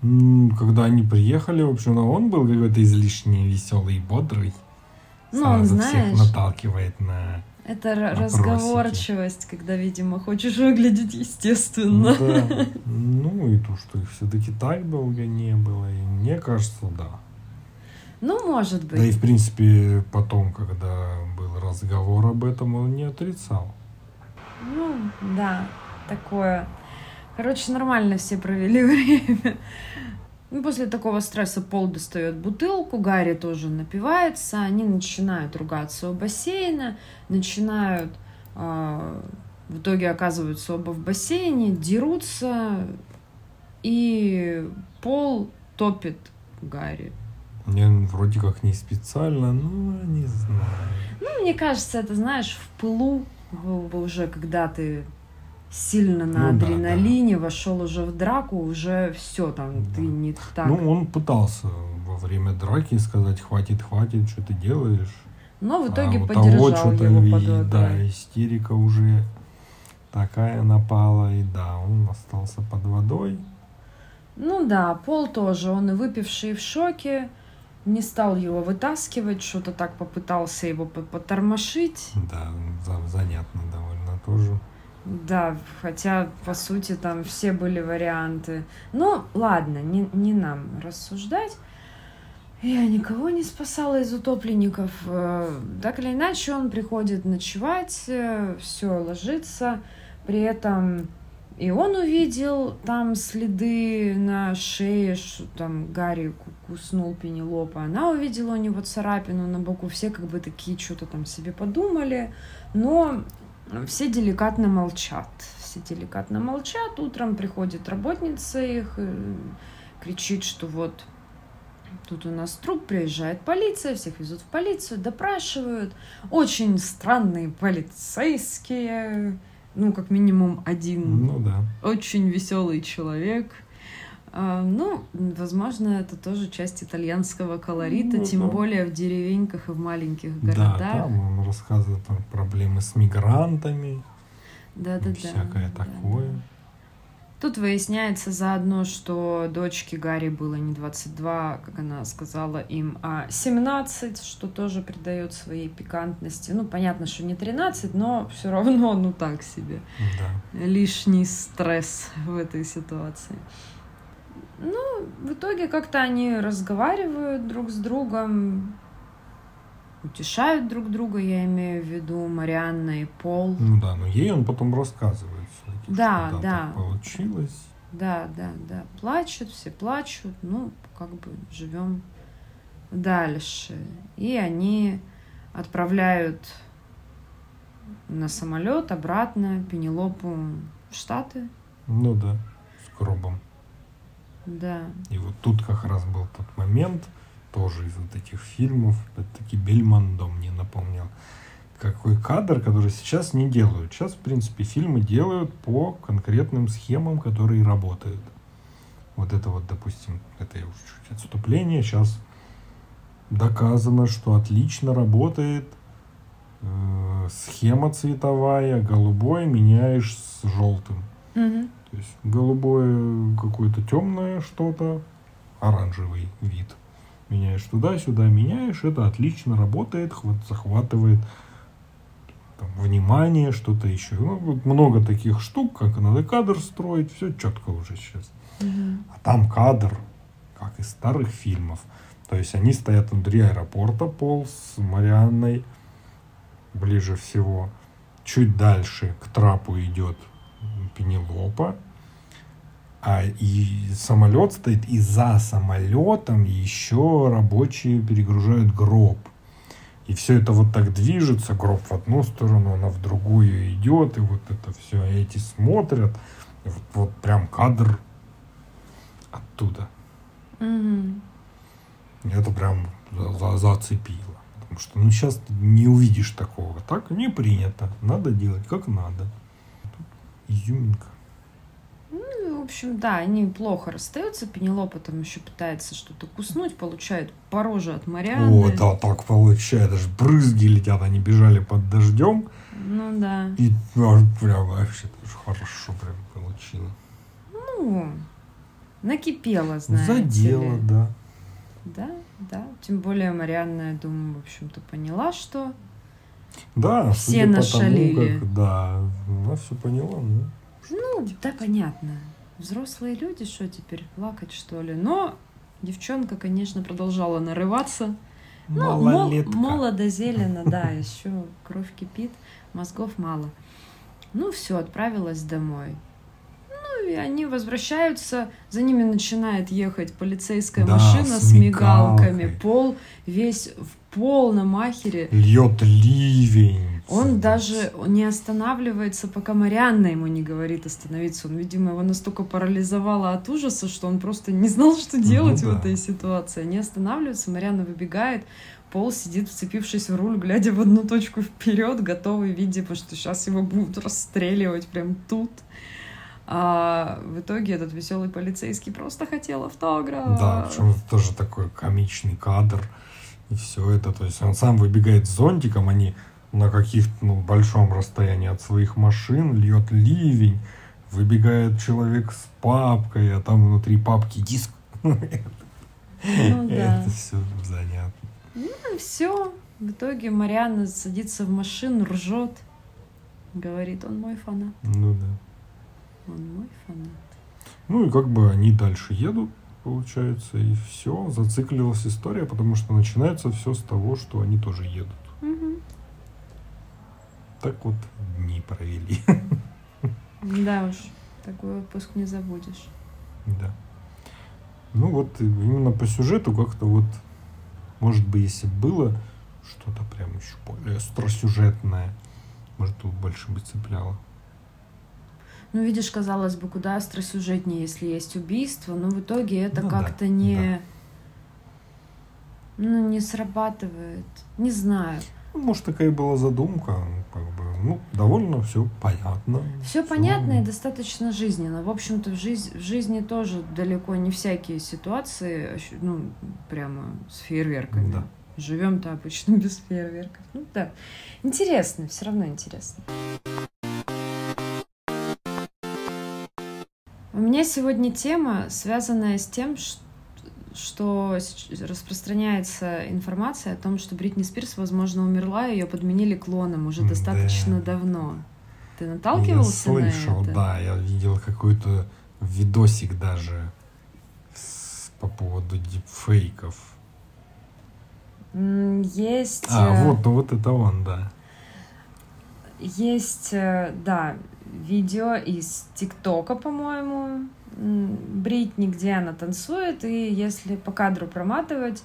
когда они приехали, в общем, ну, он был какой-то излишне веселый и бодрый. Ну, он, Сразу знаешь, всех наталкивает на... это Вопросики. разговорчивость, когда, видимо, хочешь выглядеть естественно. Да. Ну и то, что их все-таки так долго не было. И мне кажется, да. Ну, может Да и быть. в принципе потом, когда был разговор об этом, он не отрицал. Ну, да, такое. Короче, нормально все провели время. Ну, после такого стресса Пол достает бутылку, Гарри тоже напивается, они начинают ругаться у бассейна, начинают а, в итоге оказываются оба в бассейне, дерутся, и Пол топит Гарри. Мне вроде как не специально, но не знаю. Ну, мне кажется, это, знаешь, в пылу уже, когда ты сильно на Ну да, адреналине вошел уже в драку, уже все там, Да. ты не так. Ну, он пытался во время драки сказать, хватит, хватит, что ты делаешь. Но в итоге а у поддержал того его под да, истерика уже такая напала, и да, он остался под водой. Ну да, Пол тоже, он и выпивший и в шоке, не стал его вытаскивать, что-то так попытался его по- потормошить. Да, за- занятно довольно тоже. Да, хотя, по сути, там все были варианты. Ну, ладно, не, не нам рассуждать. Я никого не спасала из утопленников. Э, Так или иначе, он приходит ночевать, все ложится. При этом и он увидел там следы на шее, что там Гарри ку- куснул Пенелопа. Она увидела у него царапину на боку. Все как бы такие что-то там себе подумали. Но все деликатно молчат. Все деликатно молчат. Утром приходит работница их, э, кричит, что вот тут у нас труп, приезжает полиция, всех везут в полицию, допрашивают. Очень странные полицейские, ну, как минимум один Ну да. очень веселый человек. А, Ну, возможно, это тоже часть итальянского колорита, Ну, тем да. более в деревеньках и в маленьких Да, городах. там он рассказывает про проблемы с мигрантами, Да, да, да. всякое да, такое. да. Тут выясняется заодно, что дочке Гарри было не 22, как она сказала им, а 17, что тоже придает своей пикантности. Ну, понятно, что не 13, но все равно, ну так себе. Да. лишний стресс в этой ситуации. Ну, в итоге как-то они разговаривают друг с другом, утешают друг друга, я имею в виду Марианна и Пол. Ну да, но ей он потом рассказывает Да, что да. так получилось. Да, да, да, плачут, все плачут, ну, как бы живем дальше. И они отправляют на самолет обратно Пенелопу в Штаты. Ну да, с гробом. Да. И вот тут как раз был тот момент, тоже из вот этих фильмов, опять-таки Бельмондо мне напомнил, какой кадр, который сейчас не делают. Сейчас, в принципе, фильмы делают по конкретным схемам, которые работают. Вот это вот, допустим, это я уже чуть отступление. Сейчас доказано, что отлично работает э, схема цветовая, голубой меняешь с желтым. Мгм. То есть голубое какое-то темное что-то, оранжевый вид. Меняешь туда-сюда, меняешь, это отлично работает, хват- захватывает там, внимание, что-то еще. Ну, вот много таких штук, как надо кадр строить, все четко уже сейчас. Мгм. А там кадр, как из старых фильмов. То есть они стоят внутри аэропорта, Пол с Марианной ближе всего. Чуть дальше к трапу идет Пенелопа. А и самолет стоит, и за самолетом еще рабочие перегружают гроб. И все это вот так движется, гроб в одну сторону, она в другую идет, и вот это все, эти смотрят. И вот, вот прям кадр оттуда. И Это прям за- за- зацепило. Потому что ну сейчас не увидишь такого. Так не принято. Надо делать как надо. Изюминка. Ну, в общем, да, они плохо расстаются. Пенелопа там еще пытается что-то куснуть, получает по роже от Марианны. Вот, а так получает, аж брызги летят, они бежали под дождем. Ну да. И аж прям вообще хорошо прям получила. Ну, накипело, знаете Задело, ли. да. Да, да. Тем более Марианна, я думаю, в общем-то поняла, что Да, Все нашалили. тому, как, да, она все поняла, ну. Ну, да, понятно. Взрослые люди, что теперь, плакать, что ли? Но девчонка, конечно, продолжала нарываться. Ну, мол- молодо зелено, да, еще кровь кипит, мозгов мало. Ну, все, отправилась домой. Ну, и они возвращаются, за ними начинает ехать полицейская Да, машина с мигалками. Пол весь в полном ахере. Льет ливень. Он даже не останавливается, пока Марианна ему не говорит остановиться. Он, видимо, его настолько парализовало от ужаса, что он просто не знал, что делать Ну в да. этой ситуации. Они останавливаются, Марианна выбегает, Пол сидит, вцепившись в руль, глядя в одну точку вперед, готовый, видимо, что сейчас его будут расстреливать прям тут. А в итоге этот веселый полицейский просто хотел автограф. Да, причем это тоже такой комичный кадр. И все это. То есть он сам выбегает с зонтиком, они на каких-то ну, большом расстоянии от своих машин, льет ливень, выбегает человек с папкой, а там внутри папки диск. Ну да. Это все занятно. Ну все. В итоге Марианна садится в машину, ржет. Говорит, он мой фанат. Ну да. Он мой фанат. Ну и как бы они дальше едут, получается, и все, зациклилась история, потому что начинается все с того, что они тоже едут. Мгм. Так вот дни провели. Да уж, такой отпуск не забудешь. Да. Ну вот именно по сюжету как-то вот, может быть, если было что-то прям еще более остросюжетное, может, тут больше бы цепляло. Ну, видишь, казалось бы, куда остросюжетнее, если есть убийство, но в итоге это Ну да, как-то не... Ну, не срабатывает. Не знаю. Ну, может, такая была задумка, ну, как бы, ну, довольно все понятно. Все Всё. понятно и достаточно жизненно. В общем-то, в, жиз- в жизни тоже далеко не всякие ситуации, ну, прямо с фейерверками. Да. Живем-то обычно без фейерверков. Ну да. Интересно, все равно интересно. У меня сегодня тема, связанная с тем, что распространяется информация о том, что Бритни Спирс, возможно, умерла, ее подменили клоном уже Да. достаточно давно. Ты наталкивался я на слышал, это? да, я видел какой-то видосик даже с- по поводу дипфейков. Есть... А, э, вот, ну вот это он, да. Есть, э, да, видео из ТикТока, по-моему, Бритни, где она танцует, и если по кадру проматывать,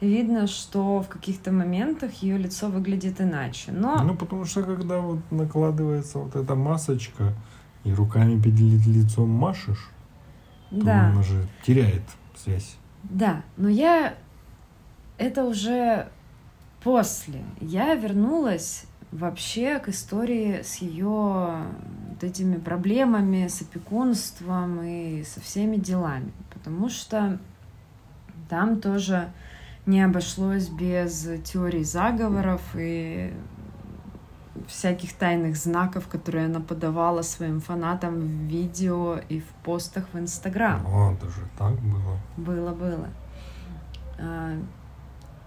видно, что в каких-то моментах ее лицо выглядит иначе. Но Ну, потому что когда вот накладывается вот эта масочка, и руками перед ли- лицом машешь, то да, она же теряет связь. да, но я это уже после. Я вернулась вообще к истории с ее вот этими проблемами, с опекунством и со всеми делами. Потому что там тоже не обошлось без теорий заговоров и всяких тайных знаков, которые она подавала своим фанатам в видео и в постах в Инстаграм. О, даже так было. Было, было. А,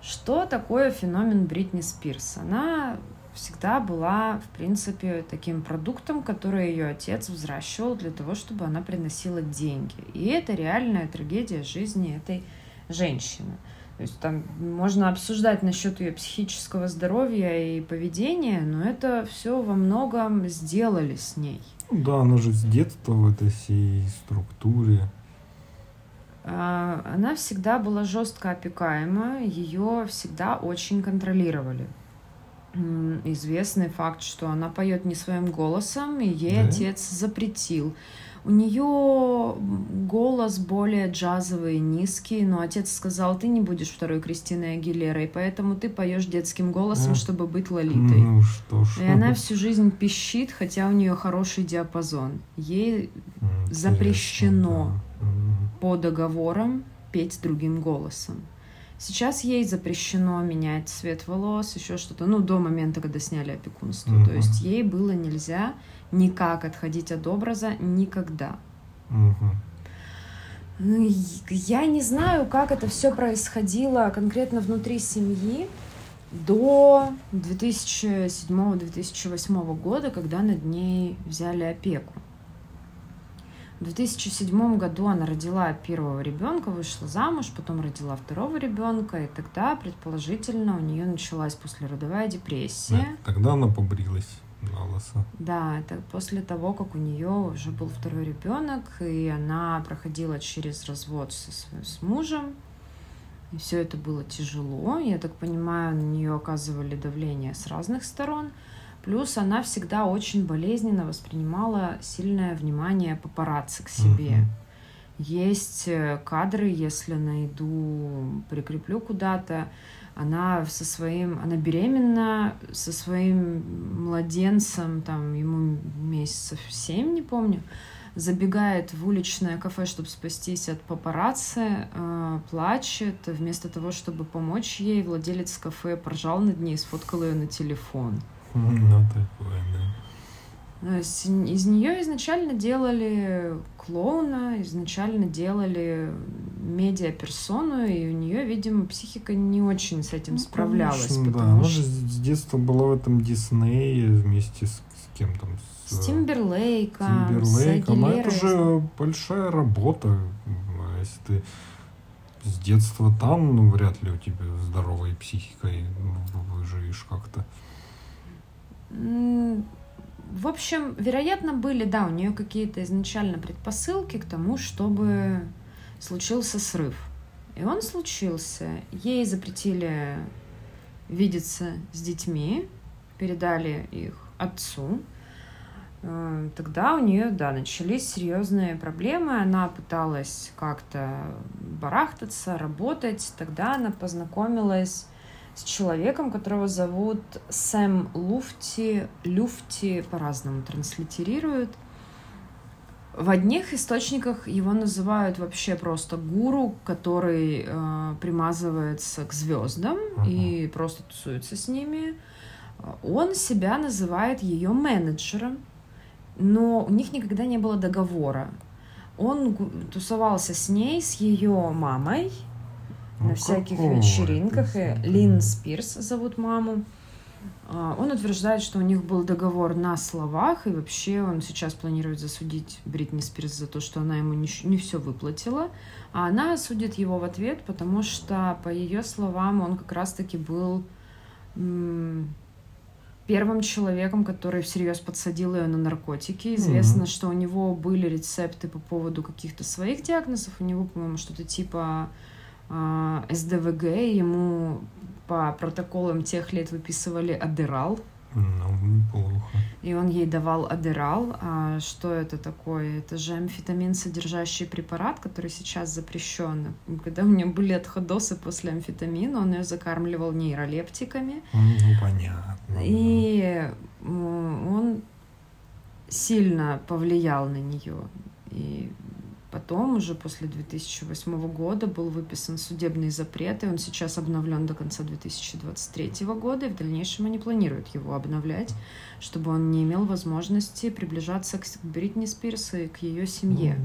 Что такое феномен Бритни Спирс? Она всегда была, в принципе, таким продуктом, который ее отец взращивал для того, чтобы она приносила деньги. И это реальная трагедия жизни этой женщины. То есть там можно обсуждать насчет ее психического здоровья и поведения, но это все во многом сделали с ней. Да, она же с детства в этой всей структуре. А, Она всегда была жестко опекаема, ее всегда очень контролировали. Известный факт, что она поет не своим голосом, и ей Да? отец запретил. У нее голос более джазовый, низкий, но отец сказал, ты не будешь второй Кристиной Агилерой, поэтому ты поешь детским голосом, А. чтобы быть Лолитой. Ну что ж. И она всю жизнь пищит, хотя у нее хороший диапазон. Ей М, запрещено да. По договорам петь другим голосом. Сейчас ей запрещено менять цвет волос, еще что-то, ну, до момента, когда сняли опекунство. То Мгм. есть ей было нельзя никак отходить от образа никогда. Ну, и Я не знаю, как это все происходило конкретно внутри семьи до 2007-2008 года, когда над ней взяли опеку. В 2007 году она родила первого ребенка, вышла замуж, потом родила второго ребенка, и тогда, предположительно, у нее началась послеродовая депрессия. Да, Тогда она побрилась на лысо. Да, это после того, как у нее уже был второй ребенок, и она проходила через развод со, с мужем. И все это было тяжело. Я так понимаю, на нее оказывали давление с разных сторон. Плюс она всегда очень болезненно воспринимала сильное внимание папарацци к себе. Мгм. Есть э, кадры, если найду, прикреплю куда-то. Она со своим, она беременна со своим младенцем, там ему месяцев семь, не помню, забегает в уличное кафе, чтобы спастись от папарацци, э, плачет. Вместо того, чтобы помочь ей, владелец кафе поржал над ней и сфоткал ее на телефон. Ну, такое, да. Из нее изначально делали клоуна, изначально делали медиаперсону, и у нее, видимо, психика не очень с этим Ну, справлялась, конечно, да. потому Она что же с с детства была в этом Диснее вместе с, с кем там? с Тимберлейком, Тимберлейком. с А это же большая работа. А Если ты с детства там, ну, вряд ли у тебя здоровой психикой ну, выживешь как-то. В общем, вероятно, были, да, у нее какие-то изначально предпосылки к тому, чтобы случился срыв. И он случился. Ей запретили видеться с детьми, передали их отцу. Э, Тогда у нее, да, начались серьезные проблемы. Она пыталась как-то барахтаться, работать. Тогда она познакомилась с человеком, которого зовут Сэм Луфти. Люфти по-разному транслитерируют. В одних источниках его называют вообще просто гуру, который э, примазывается к звездам Ага. и просто тусуется с ними. Он себя называет ее менеджером, но у них никогда не было договора. Он тусовался с ней, с ее мамой, Ну, на всяких какого вечеринках. И Лин Спирс зовут маму. А, Он утверждает, что у них был договор на словах, и вообще он сейчас планирует засудить Бритни Спирс за то, что она ему не, все выплатила, а она осудит его в ответ, потому что, по ее словам, он как раз-таки был первым человеком, который всерьез подсадил ее на наркотики. Известно, Мгм. что у него были рецепты по поводу каких-то своих диагнозов. У него, по-моему, что-то типа СДВГ. Ему по протоколам тех лет выписывали адерал. Ну, неплохо. И он ей давал адерал. А что это такое? Это же амфетамин, содержащий препарат, который сейчас запрещен. Когда у нее были отходосы после амфетамина, он ее закармливал нейролептиками. Ну, понятно. И он сильно повлиял на нее. И потом, уже после 2008 года, был выписан судебный запрет, и он сейчас обновлен до конца 2023 года, и в дальнейшем они планируют его обновлять, чтобы он не имел возможности приближаться к Бритни Спирс и к ее семье.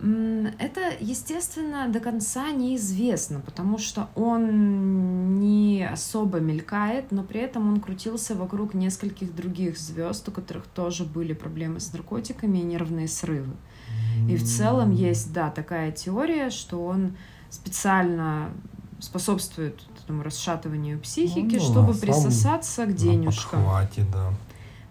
Это, естественно, до конца неизвестно, потому что он не особо мелькает, но при этом он крутился вокруг нескольких других звезд, у которых тоже были проблемы с наркотиками и нервные срывы. И в целом есть, да, такая теория, что он специально способствует этому расшатыванию психики, Ну да, чтобы присосаться к денежкам. подхвате, да.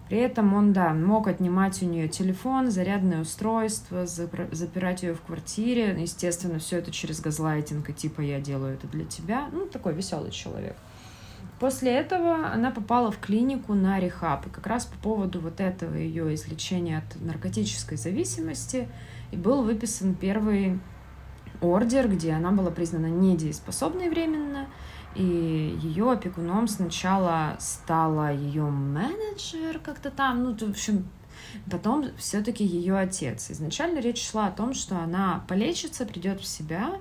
При этом он, да, мог отнимать у нее телефон, зарядное устройство, запирать ее в квартире. Естественно, все это через газлайтинг, и типа я делаю это для тебя. Ну, такой веселый человек. После этого она попала в клинику на рехаб. И как раз по поводу вот этого ее излечения от наркотической зависимости и был выписан первый ордер, где она была признана недееспособной временно, и ее опекуном сначала стала ее менеджер как-то там, ну, в общем, Потом все-таки ее отец. Изначально речь шла о том, что она полечится, придет в себя,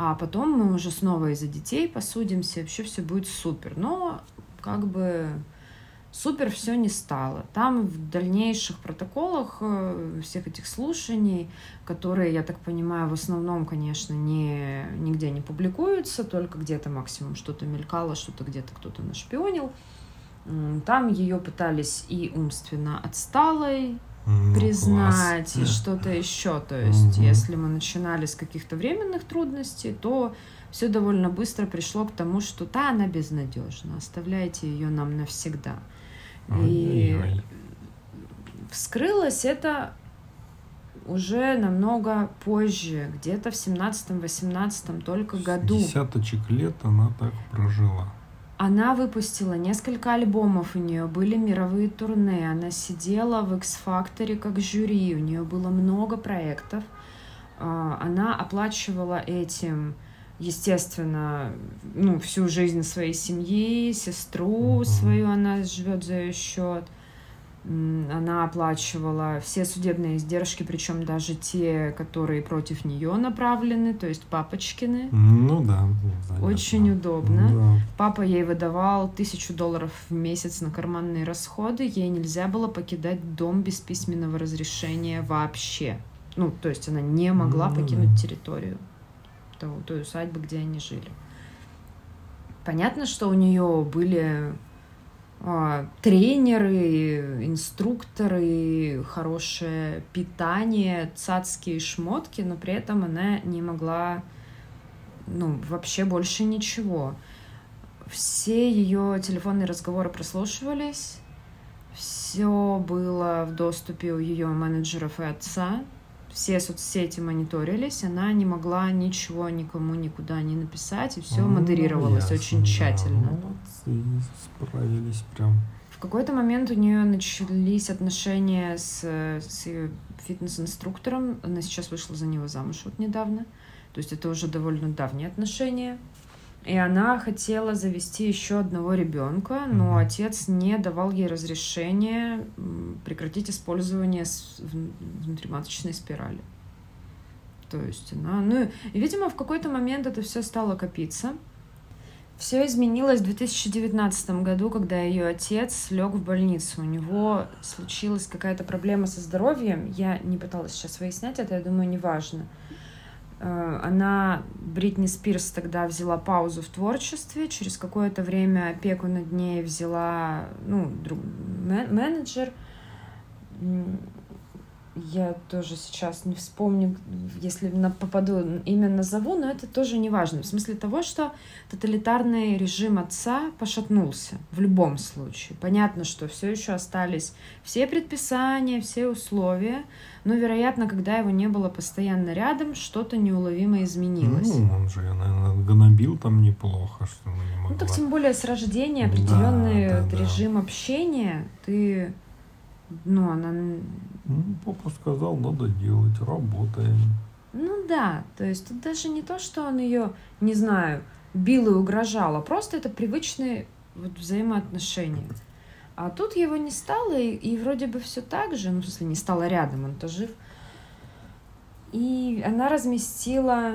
а потом мы уже снова из-за детей посудимся, вообще все будет супер. Но как бы супер все не стало. Там в дальнейших протоколах э, всех этих слушаний, которые, я так понимаю, в основном, конечно, не, нигде не публикуются, только где-то максимум что-то мелькало, что-то где-то кто-то нашпионил. Там ее пытались и умственно отсталой признать, класс. и что-то еще. То есть, угу. если мы начинали с каких-то временных трудностей, то все довольно быстро пришло к тому, что да, она безнадежна, оставляйте ее нам навсегда. И вскрылось это уже намного позже, где-то в 17-18 только году. десяточек лет она так прожила. Она выпустила несколько альбомов, у нее были мировые турне, она сидела в X-Factor как жюри, у нее было много проектов. А, она оплачивала этим естественно, ну, всю жизнь своей семьи, сестру свою она живет за ее счет. Она оплачивала все судебные издержки, причем даже те, которые против нее направлены, то есть папочкины. Ну да. Занятно. Очень удобно. Да. Папа ей выдавал тысячу долларов в месяц на карманные расходы. Ей нельзя было покидать дом без письменного разрешения вообще. Ну, то есть она не могла ну, покинуть да. территорию того, той усадьбы, где они жили. Понятно, что у нее были тренеры, инструкторы, хорошее питание, цацкие шмотки, но при этом она не могла, ну, вообще больше ничего. Все ее телефонные разговоры прослушивались, все было в доступе у ее менеджеров и отца, все соцсети мониторились, она не могла ничего никому никуда не написать, и все ну, модерировалось ясно, очень тщательно. Да, молодцы, справились прям. В какой-то момент у нее начались отношения с, с ее фитнес-инструктором. Она сейчас вышла за него замуж вот недавно. То есть это уже довольно давние отношения. И она хотела завести еще одного ребенка, но mm-hmm. отец не давал ей разрешения прекратить использование внутриматочной спирали. То есть она, ну, и, видимо, в какой-то момент это все стало копиться. Все изменилось в 2019 году, когда ее отец лег в больницу. У него случилась какая-то проблема со здоровьем. Я не пыталась сейчас выяснять это, я думаю, неважно. важно она, Бритни Спирс, тогда взяла паузу в творчестве, через какое-то время опеку над ней взяла ну, друг, менеджер, я тоже сейчас не вспомню, если на, попаду именно назову, но это тоже не важно. В смысле того, что тоталитарный режим отца пошатнулся в любом случае. Понятно, что все еще остались все предписания, все условия, но, вероятно, когда его не было постоянно рядом, что-то неуловимо изменилось. Ну, он же, наверное, гнобил там неплохо, что не могла. Ну, так тем более с рождения определенный да, да, режим да. общения, ты ну, она... Ну, папа сказал, надо делать, работаем. Ну да, то есть тут даже не то, что он ее, не знаю, бил и угрожал, а просто это привычные вот взаимоотношения. А тут его не стало, и, и вроде бы все так же, ну, в смысле, не стало рядом, он-то жив. И она разместила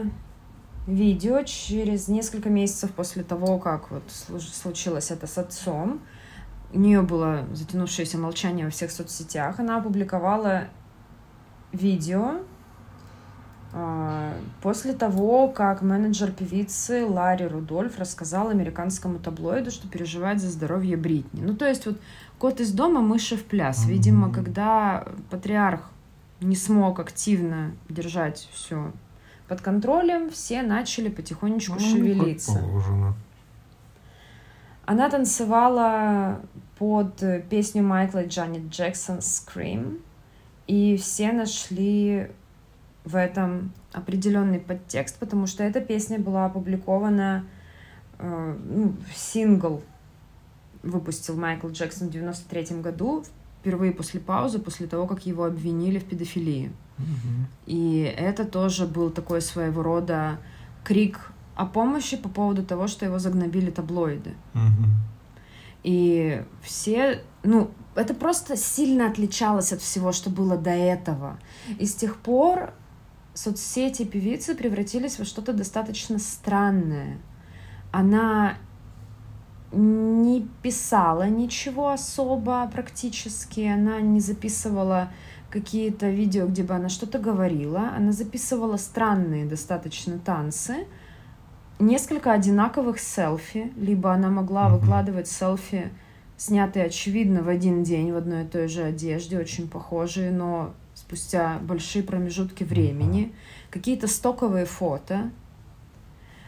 видео через несколько месяцев после того, как вот случилось это с отцом, у нее было затянувшееся молчание во всех соцсетях. Она опубликовала видео а, после того, как менеджер певицы Ларри Рудольф рассказал американскому таблоиду, что переживает за здоровье Бритни. Ну, то есть вот кот из дома, мыши в пляс. Видимо, когда патриарх не смог активно держать все под контролем, все начали потихонечку ну, шевелиться. Она танцевала под песню Майкла и Джанет Джексон «Scream», и все нашли в этом определенный подтекст, потому что эта песня была опубликована, э, ну, сингл выпустил Майкл Джексон в 93 году, впервые после паузы, после того, как его обвинили в педофилии. Mm-hmm. И это тоже был такой своего рода крик о помощи по поводу того, что его загнобили таблоиды. Угу. И все, ну, это просто сильно отличалось от всего, что было до этого. И с тех пор соцсети певицы превратились во что-то достаточно странное. Она не писала ничего особо практически, она не записывала какие-то видео, где бы она что-то говорила, она записывала странные достаточно танцы, несколько одинаковых селфи, либо она могла mm-hmm. выкладывать селфи, снятые, очевидно, в один день в одной и той же одежде, очень похожие, но спустя большие промежутки времени, mm-hmm. какие-то стоковые фото,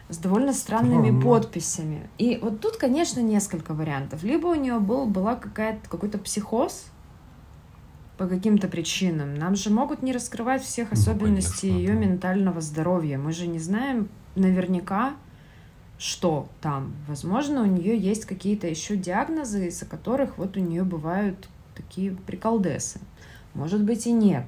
с довольно странными oh, подписями. И вот тут, конечно, несколько вариантов. Либо у нее был, была какая-то, какой-то психоз по каким-то причинам. Нам же могут не раскрывать всех ну, особенностей ну, ее да. ментального здоровья. Мы же не знаем наверняка, что там. Возможно, у нее есть какие-то еще диагнозы, из-за которых вот у нее бывают такие приколдесы. Может быть и нет.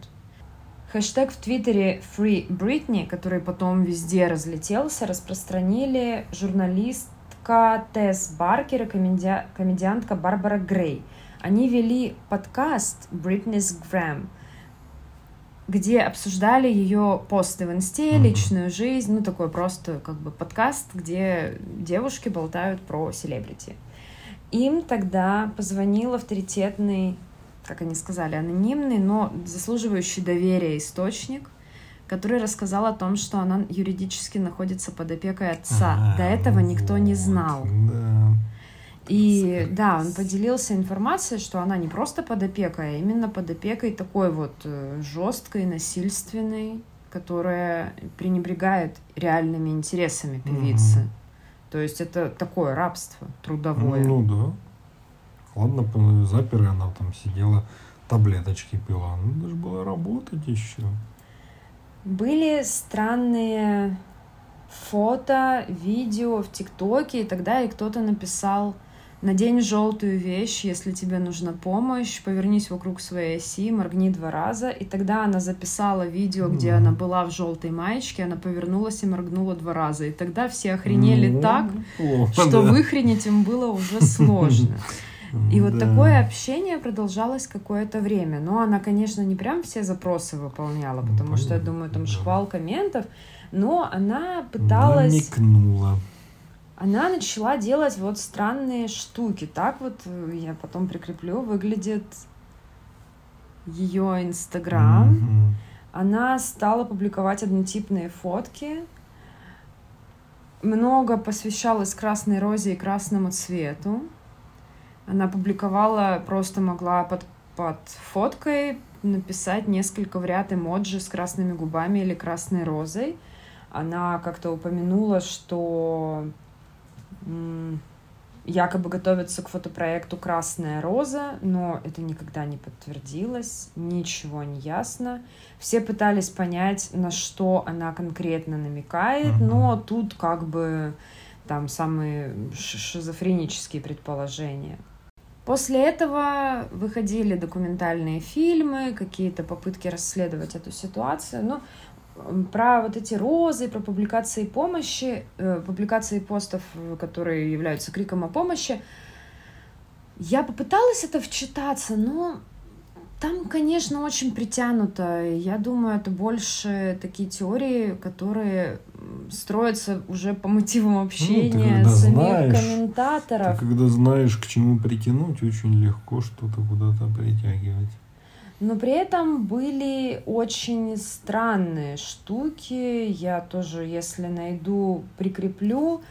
Хэштег в Твиттере Free Britney, который потом везде разлетелся, распространили журналистка Тесс Баркер и комеди... комедиантка Барбара Грей. Они вели подкаст Britney's Gram, где обсуждали ее посты в инсте, mm-hmm. личную жизнь, ну такой просто как бы подкаст, где девушки болтают про селебрити. Им тогда позвонил авторитетный как они сказали, анонимный, но заслуживающий доверия источник, который рассказал о том, что она юридически находится под опекой отца. А, До этого никто вот, не знал. Да. И да, он поделился информацией, что она не просто под опекой, а именно под опекой такой вот э, жесткой, насильственной, которая пренебрегает реальными интересами певицы. Угу. То есть это такое рабство трудовое. Ну, ну да. Ладно, заперли, она там сидела, таблеточки пила. Ну, даже было работать еще. Были странные фото, видео в ТикТоке, и тогда и кто-то написал Надень желтую вещь, если тебе нужна помощь, повернись вокруг своей оси, моргни два раза. И тогда она записала видео, где mm. она была в желтой маечке, она повернулась и моргнула два раза. И тогда все охренели mm. так, О, что да. выхренить им было уже сложно. И вот такое общение продолжалось какое-то время. Но она, конечно, не прям все запросы выполняла, ну, потому что, я думаю, там шквал комментов, но она пыталась... Намекнула. Она начала делать вот странные штуки. Так вот, э, я потом прикреплю, выглядит ее Инстаграм. Mm-hmm. Она стала публиковать однотипные фотки. Много посвящалась красной розе и красному цвету. Она публиковала, просто могла под, под фоткой написать несколько в ряд эмоджи с красными губами или красной розой. Она как-то упомянула, что якобы готовится к фотопроекту «Красная роза», но это никогда не подтвердилось, ничего не ясно. Все пытались понять, на что она конкретно намекает, mm-hmm. но тут как бы там самые шизофренические предположения. После этого выходили документальные фильмы, какие-то попытки расследовать эту ситуацию. Ну, про вот эти розы, про публикации помощи, э, публикации постов, которые являются криком о помощи, я попыталась это вчитаться, но там, конечно, очень притянуто. Я думаю, это больше такие теории, которые строятся уже по мотивам общения ну, самих знаешь, комментаторов. Ты когда знаешь, к чему притянуть, очень легко что-то куда-то притягивать. Но при этом были очень странные штуки. Я тоже, если найду, прикреплю.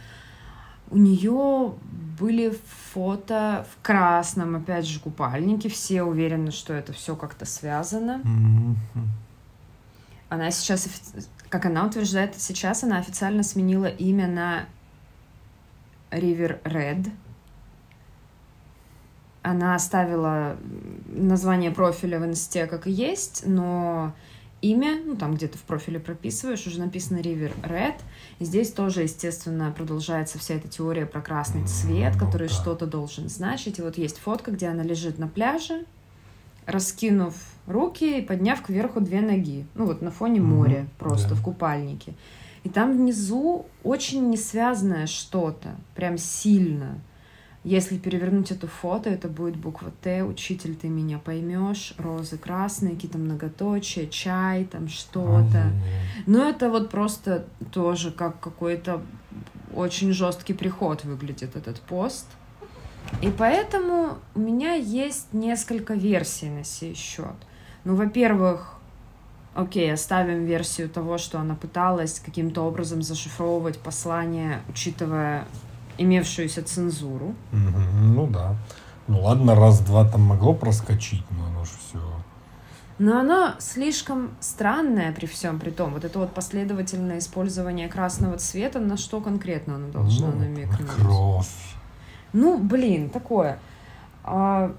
У нее были фото в красном, опять же, купальнике. Все уверены, что это все как-то связано. Mm-hmm. Она сейчас, как она утверждает, сейчас она официально сменила имя на River Red. Она оставила название профиля в инсте как и есть, но имя, ну там где-то в профиле прописываешь, уже написано River Red. И здесь тоже, естественно, продолжается вся эта теория про красный цвет, ну, который что-то должен значить. И вот есть фотка, где она лежит на пляже, раскинув руки и подняв кверху две ноги. Ну вот на фоне моря, mm-hmm. просто да. в купальнике. И там внизу очень несвязанное что-то, прям сильно. Если перевернуть это фото, это будет буква Т, учитель, ты меня поймешь, розы красные, какие-то многоточия, чай, там что-то. Но это вот просто тоже как какой-то очень жесткий приход выглядит этот пост. И поэтому у меня есть несколько версий на сей счет. Ну, во-первых, окей, оставим версию того, что она пыталась каким-то образом зашифровывать послание, учитывая имевшуюся цензуру. Ну да. Ну ладно, раз-два там могло проскочить, но оно же все. Но оно слишком странное при всем при том. Вот это вот последовательное использование красного цвета, на что конкретно оно должно ну, намекнуть? Кровь. Ну, блин, такое. А,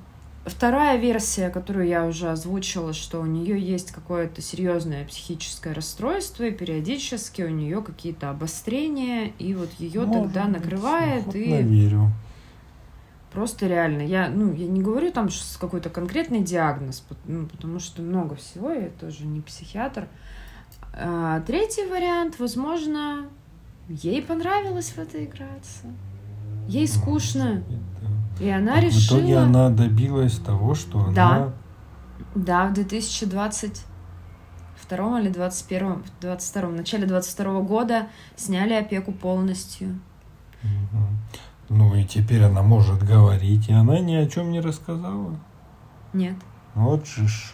Вторая версия, которую я уже озвучила, что у нее есть какое-то серьезное психическое расстройство, и периодически у нее какие-то обострения, и вот ее Может тогда накрывает быть, и. Верю. Просто реально. Я, ну, я не говорю там что какой-то конкретный диагноз, ну, потому что много всего, я тоже не психиатр. А, третий вариант, возможно, ей понравилось в это играться. Ей скучно. И она а решила... В итоге она добилась того, что да. она... Да, в 2022 или 2021, 22, в начале 22 года сняли опеку полностью. Угу. Ну и теперь она может говорить, и она ни о чем не рассказала? Нет. Вот же ж.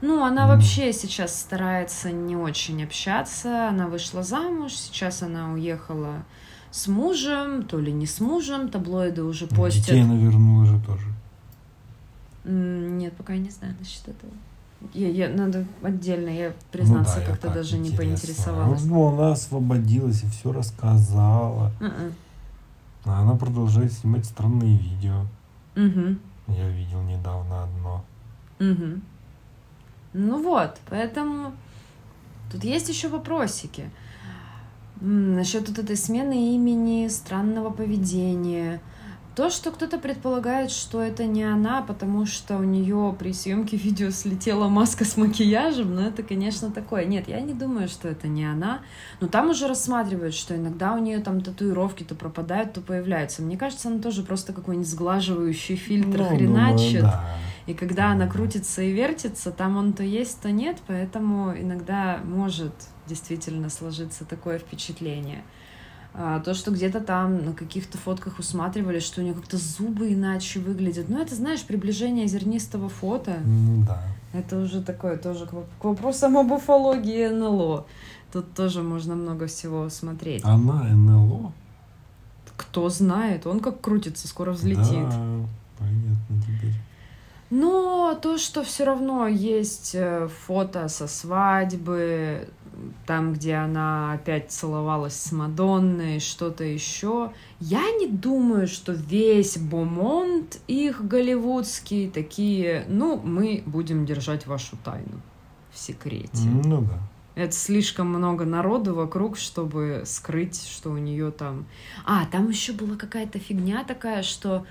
Ну, она mm. вообще сейчас старается не очень общаться. Она вышла замуж, сейчас она уехала с мужем, то ли не с мужем, таблоиды уже постят. Детей она вернула же тоже. Нет, пока я не знаю насчет этого. Я, я, надо отдельно, я признаться, ну да, как-то даже интересно. не поинтересовалась. Ну, она освободилась и все рассказала. Uh-uh. А она продолжает снимать странные видео. Угу. Я видел недавно одно. Угу. Ну вот, поэтому тут есть еще вопросики. Насчет вот этой смены имени, странного поведения. То, что кто-то предполагает, что это не она, потому что у нее при съемке видео слетела маска с макияжем, но это, конечно, такое. Нет, я не думаю, что это не она. Но там уже рассматривают, что иногда у нее там татуировки то пропадают, то появляются. Мне кажется, она тоже просто какой-нибудь сглаживающий фильтр ну, хреначит. Думаю, да. И когда она крутится и вертится, там он то есть, то нет, поэтому иногда может действительно сложиться такое впечатление. А, то, что где-то там на каких-то фотках усматривали, что у нее как-то зубы иначе выглядят. Ну, это, знаешь, приближение зернистого фото. да. Это уже такое тоже к вопросам об уфологии НЛО. Тут тоже можно много всего смотреть. Она НЛО? Кто знает, он как крутится, скоро взлетит. Да, понятно теперь. Но то, что все равно есть э, фото со свадьбы, там, где она опять целовалась с Мадонной, что-то еще. Я не думаю, что весь Бомонд их голливудский такие, ну, мы будем держать вашу тайну в секрете. Ну да. Это слишком много народу вокруг, чтобы скрыть, что у нее там... А, там еще была какая-то фигня такая, что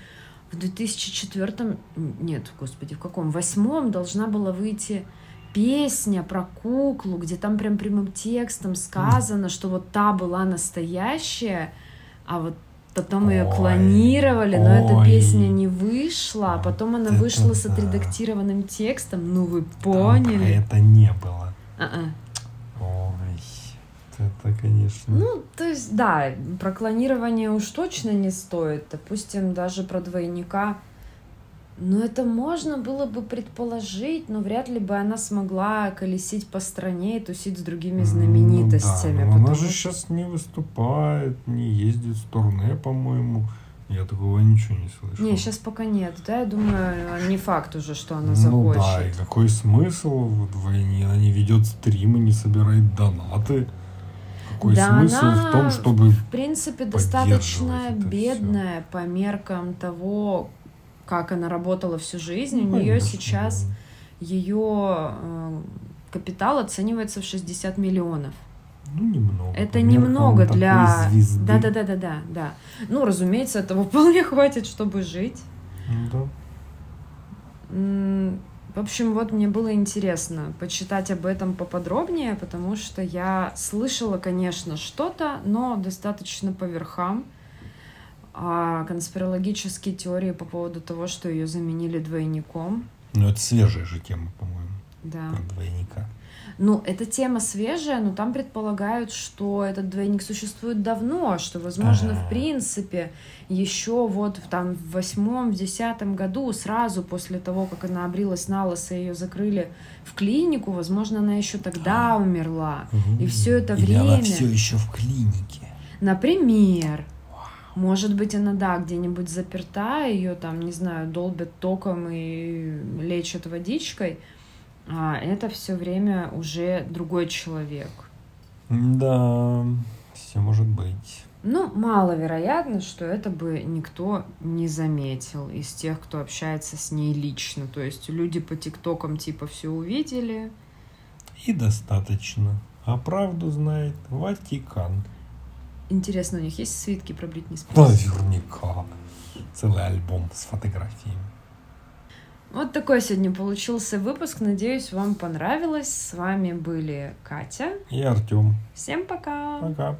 в 2004... Нет, господи, в каком? В восьмом должна была выйти песня про куклу, где там прям прямым текстом сказано, что вот та была настоящая, а вот потом ее клонировали, но ой. эта песня не вышла, а потом она вышла да. с отредактированным текстом. Ну вы поняли? Там это не было. А-а. Это, конечно. Ну, то есть, да, про клонирование уж точно не стоит. Допустим, даже про двойника ну, это можно было бы предположить, но вряд ли бы она смогла колесить по стране и тусить с другими знаменитостями. Ну, да, но она же сейчас не выступает, не ездит в турне, по-моему. Я такого ничего не слышал. Не, сейчас пока нет, да, я думаю, не факт уже, что она захочет. Ну да, и какой смысл в войне? Она не ведет стримы, не собирает донаты. Какой да смысл она, в том, чтобы в принципе, достаточно бедная все? по меркам того, как она работала всю жизнь, ну, у нее сейчас ее э, капитал оценивается в 60 миллионов. Ну, немного. Это немного для... Да, да, да, да, да, да. Ну, разумеется, этого вполне хватит, чтобы жить. Да. В общем, вот мне было интересно почитать об этом поподробнее, потому что я слышала, конечно, что-то, но достаточно по верхам. А конспирологические теории по поводу того, что ее заменили двойником. Ну, это свежая же тема, по-моему, Да. про двойника. Ну, эта тема свежая, но там предполагают, что этот двойник существует давно, что, возможно, Ага. в принципе, еще вот там в восьмом, в десятом году, сразу после того, как она обрилась на лысо, ее закрыли в клинику, возможно, она еще тогда умерла. И все это Или она время... все еще в клинике. Например, может быть, она, да, где-нибудь заперта, ее там, не знаю, долбят током и лечат водичкой, а это все время уже другой человек. Да, все может быть. Ну, маловероятно, что это бы никто не заметил из тех, кто общается с ней лично. То есть люди по тиктокам типа все увидели. И достаточно. А правду знает Ватикан. Интересно, у них есть свитки про Бритни Спирс? Наверняка. Целый альбом с фотографиями. Вот такой сегодня получился выпуск. Надеюсь, вам понравилось. С вами были Катя. И Артем. Всем пока! Пока.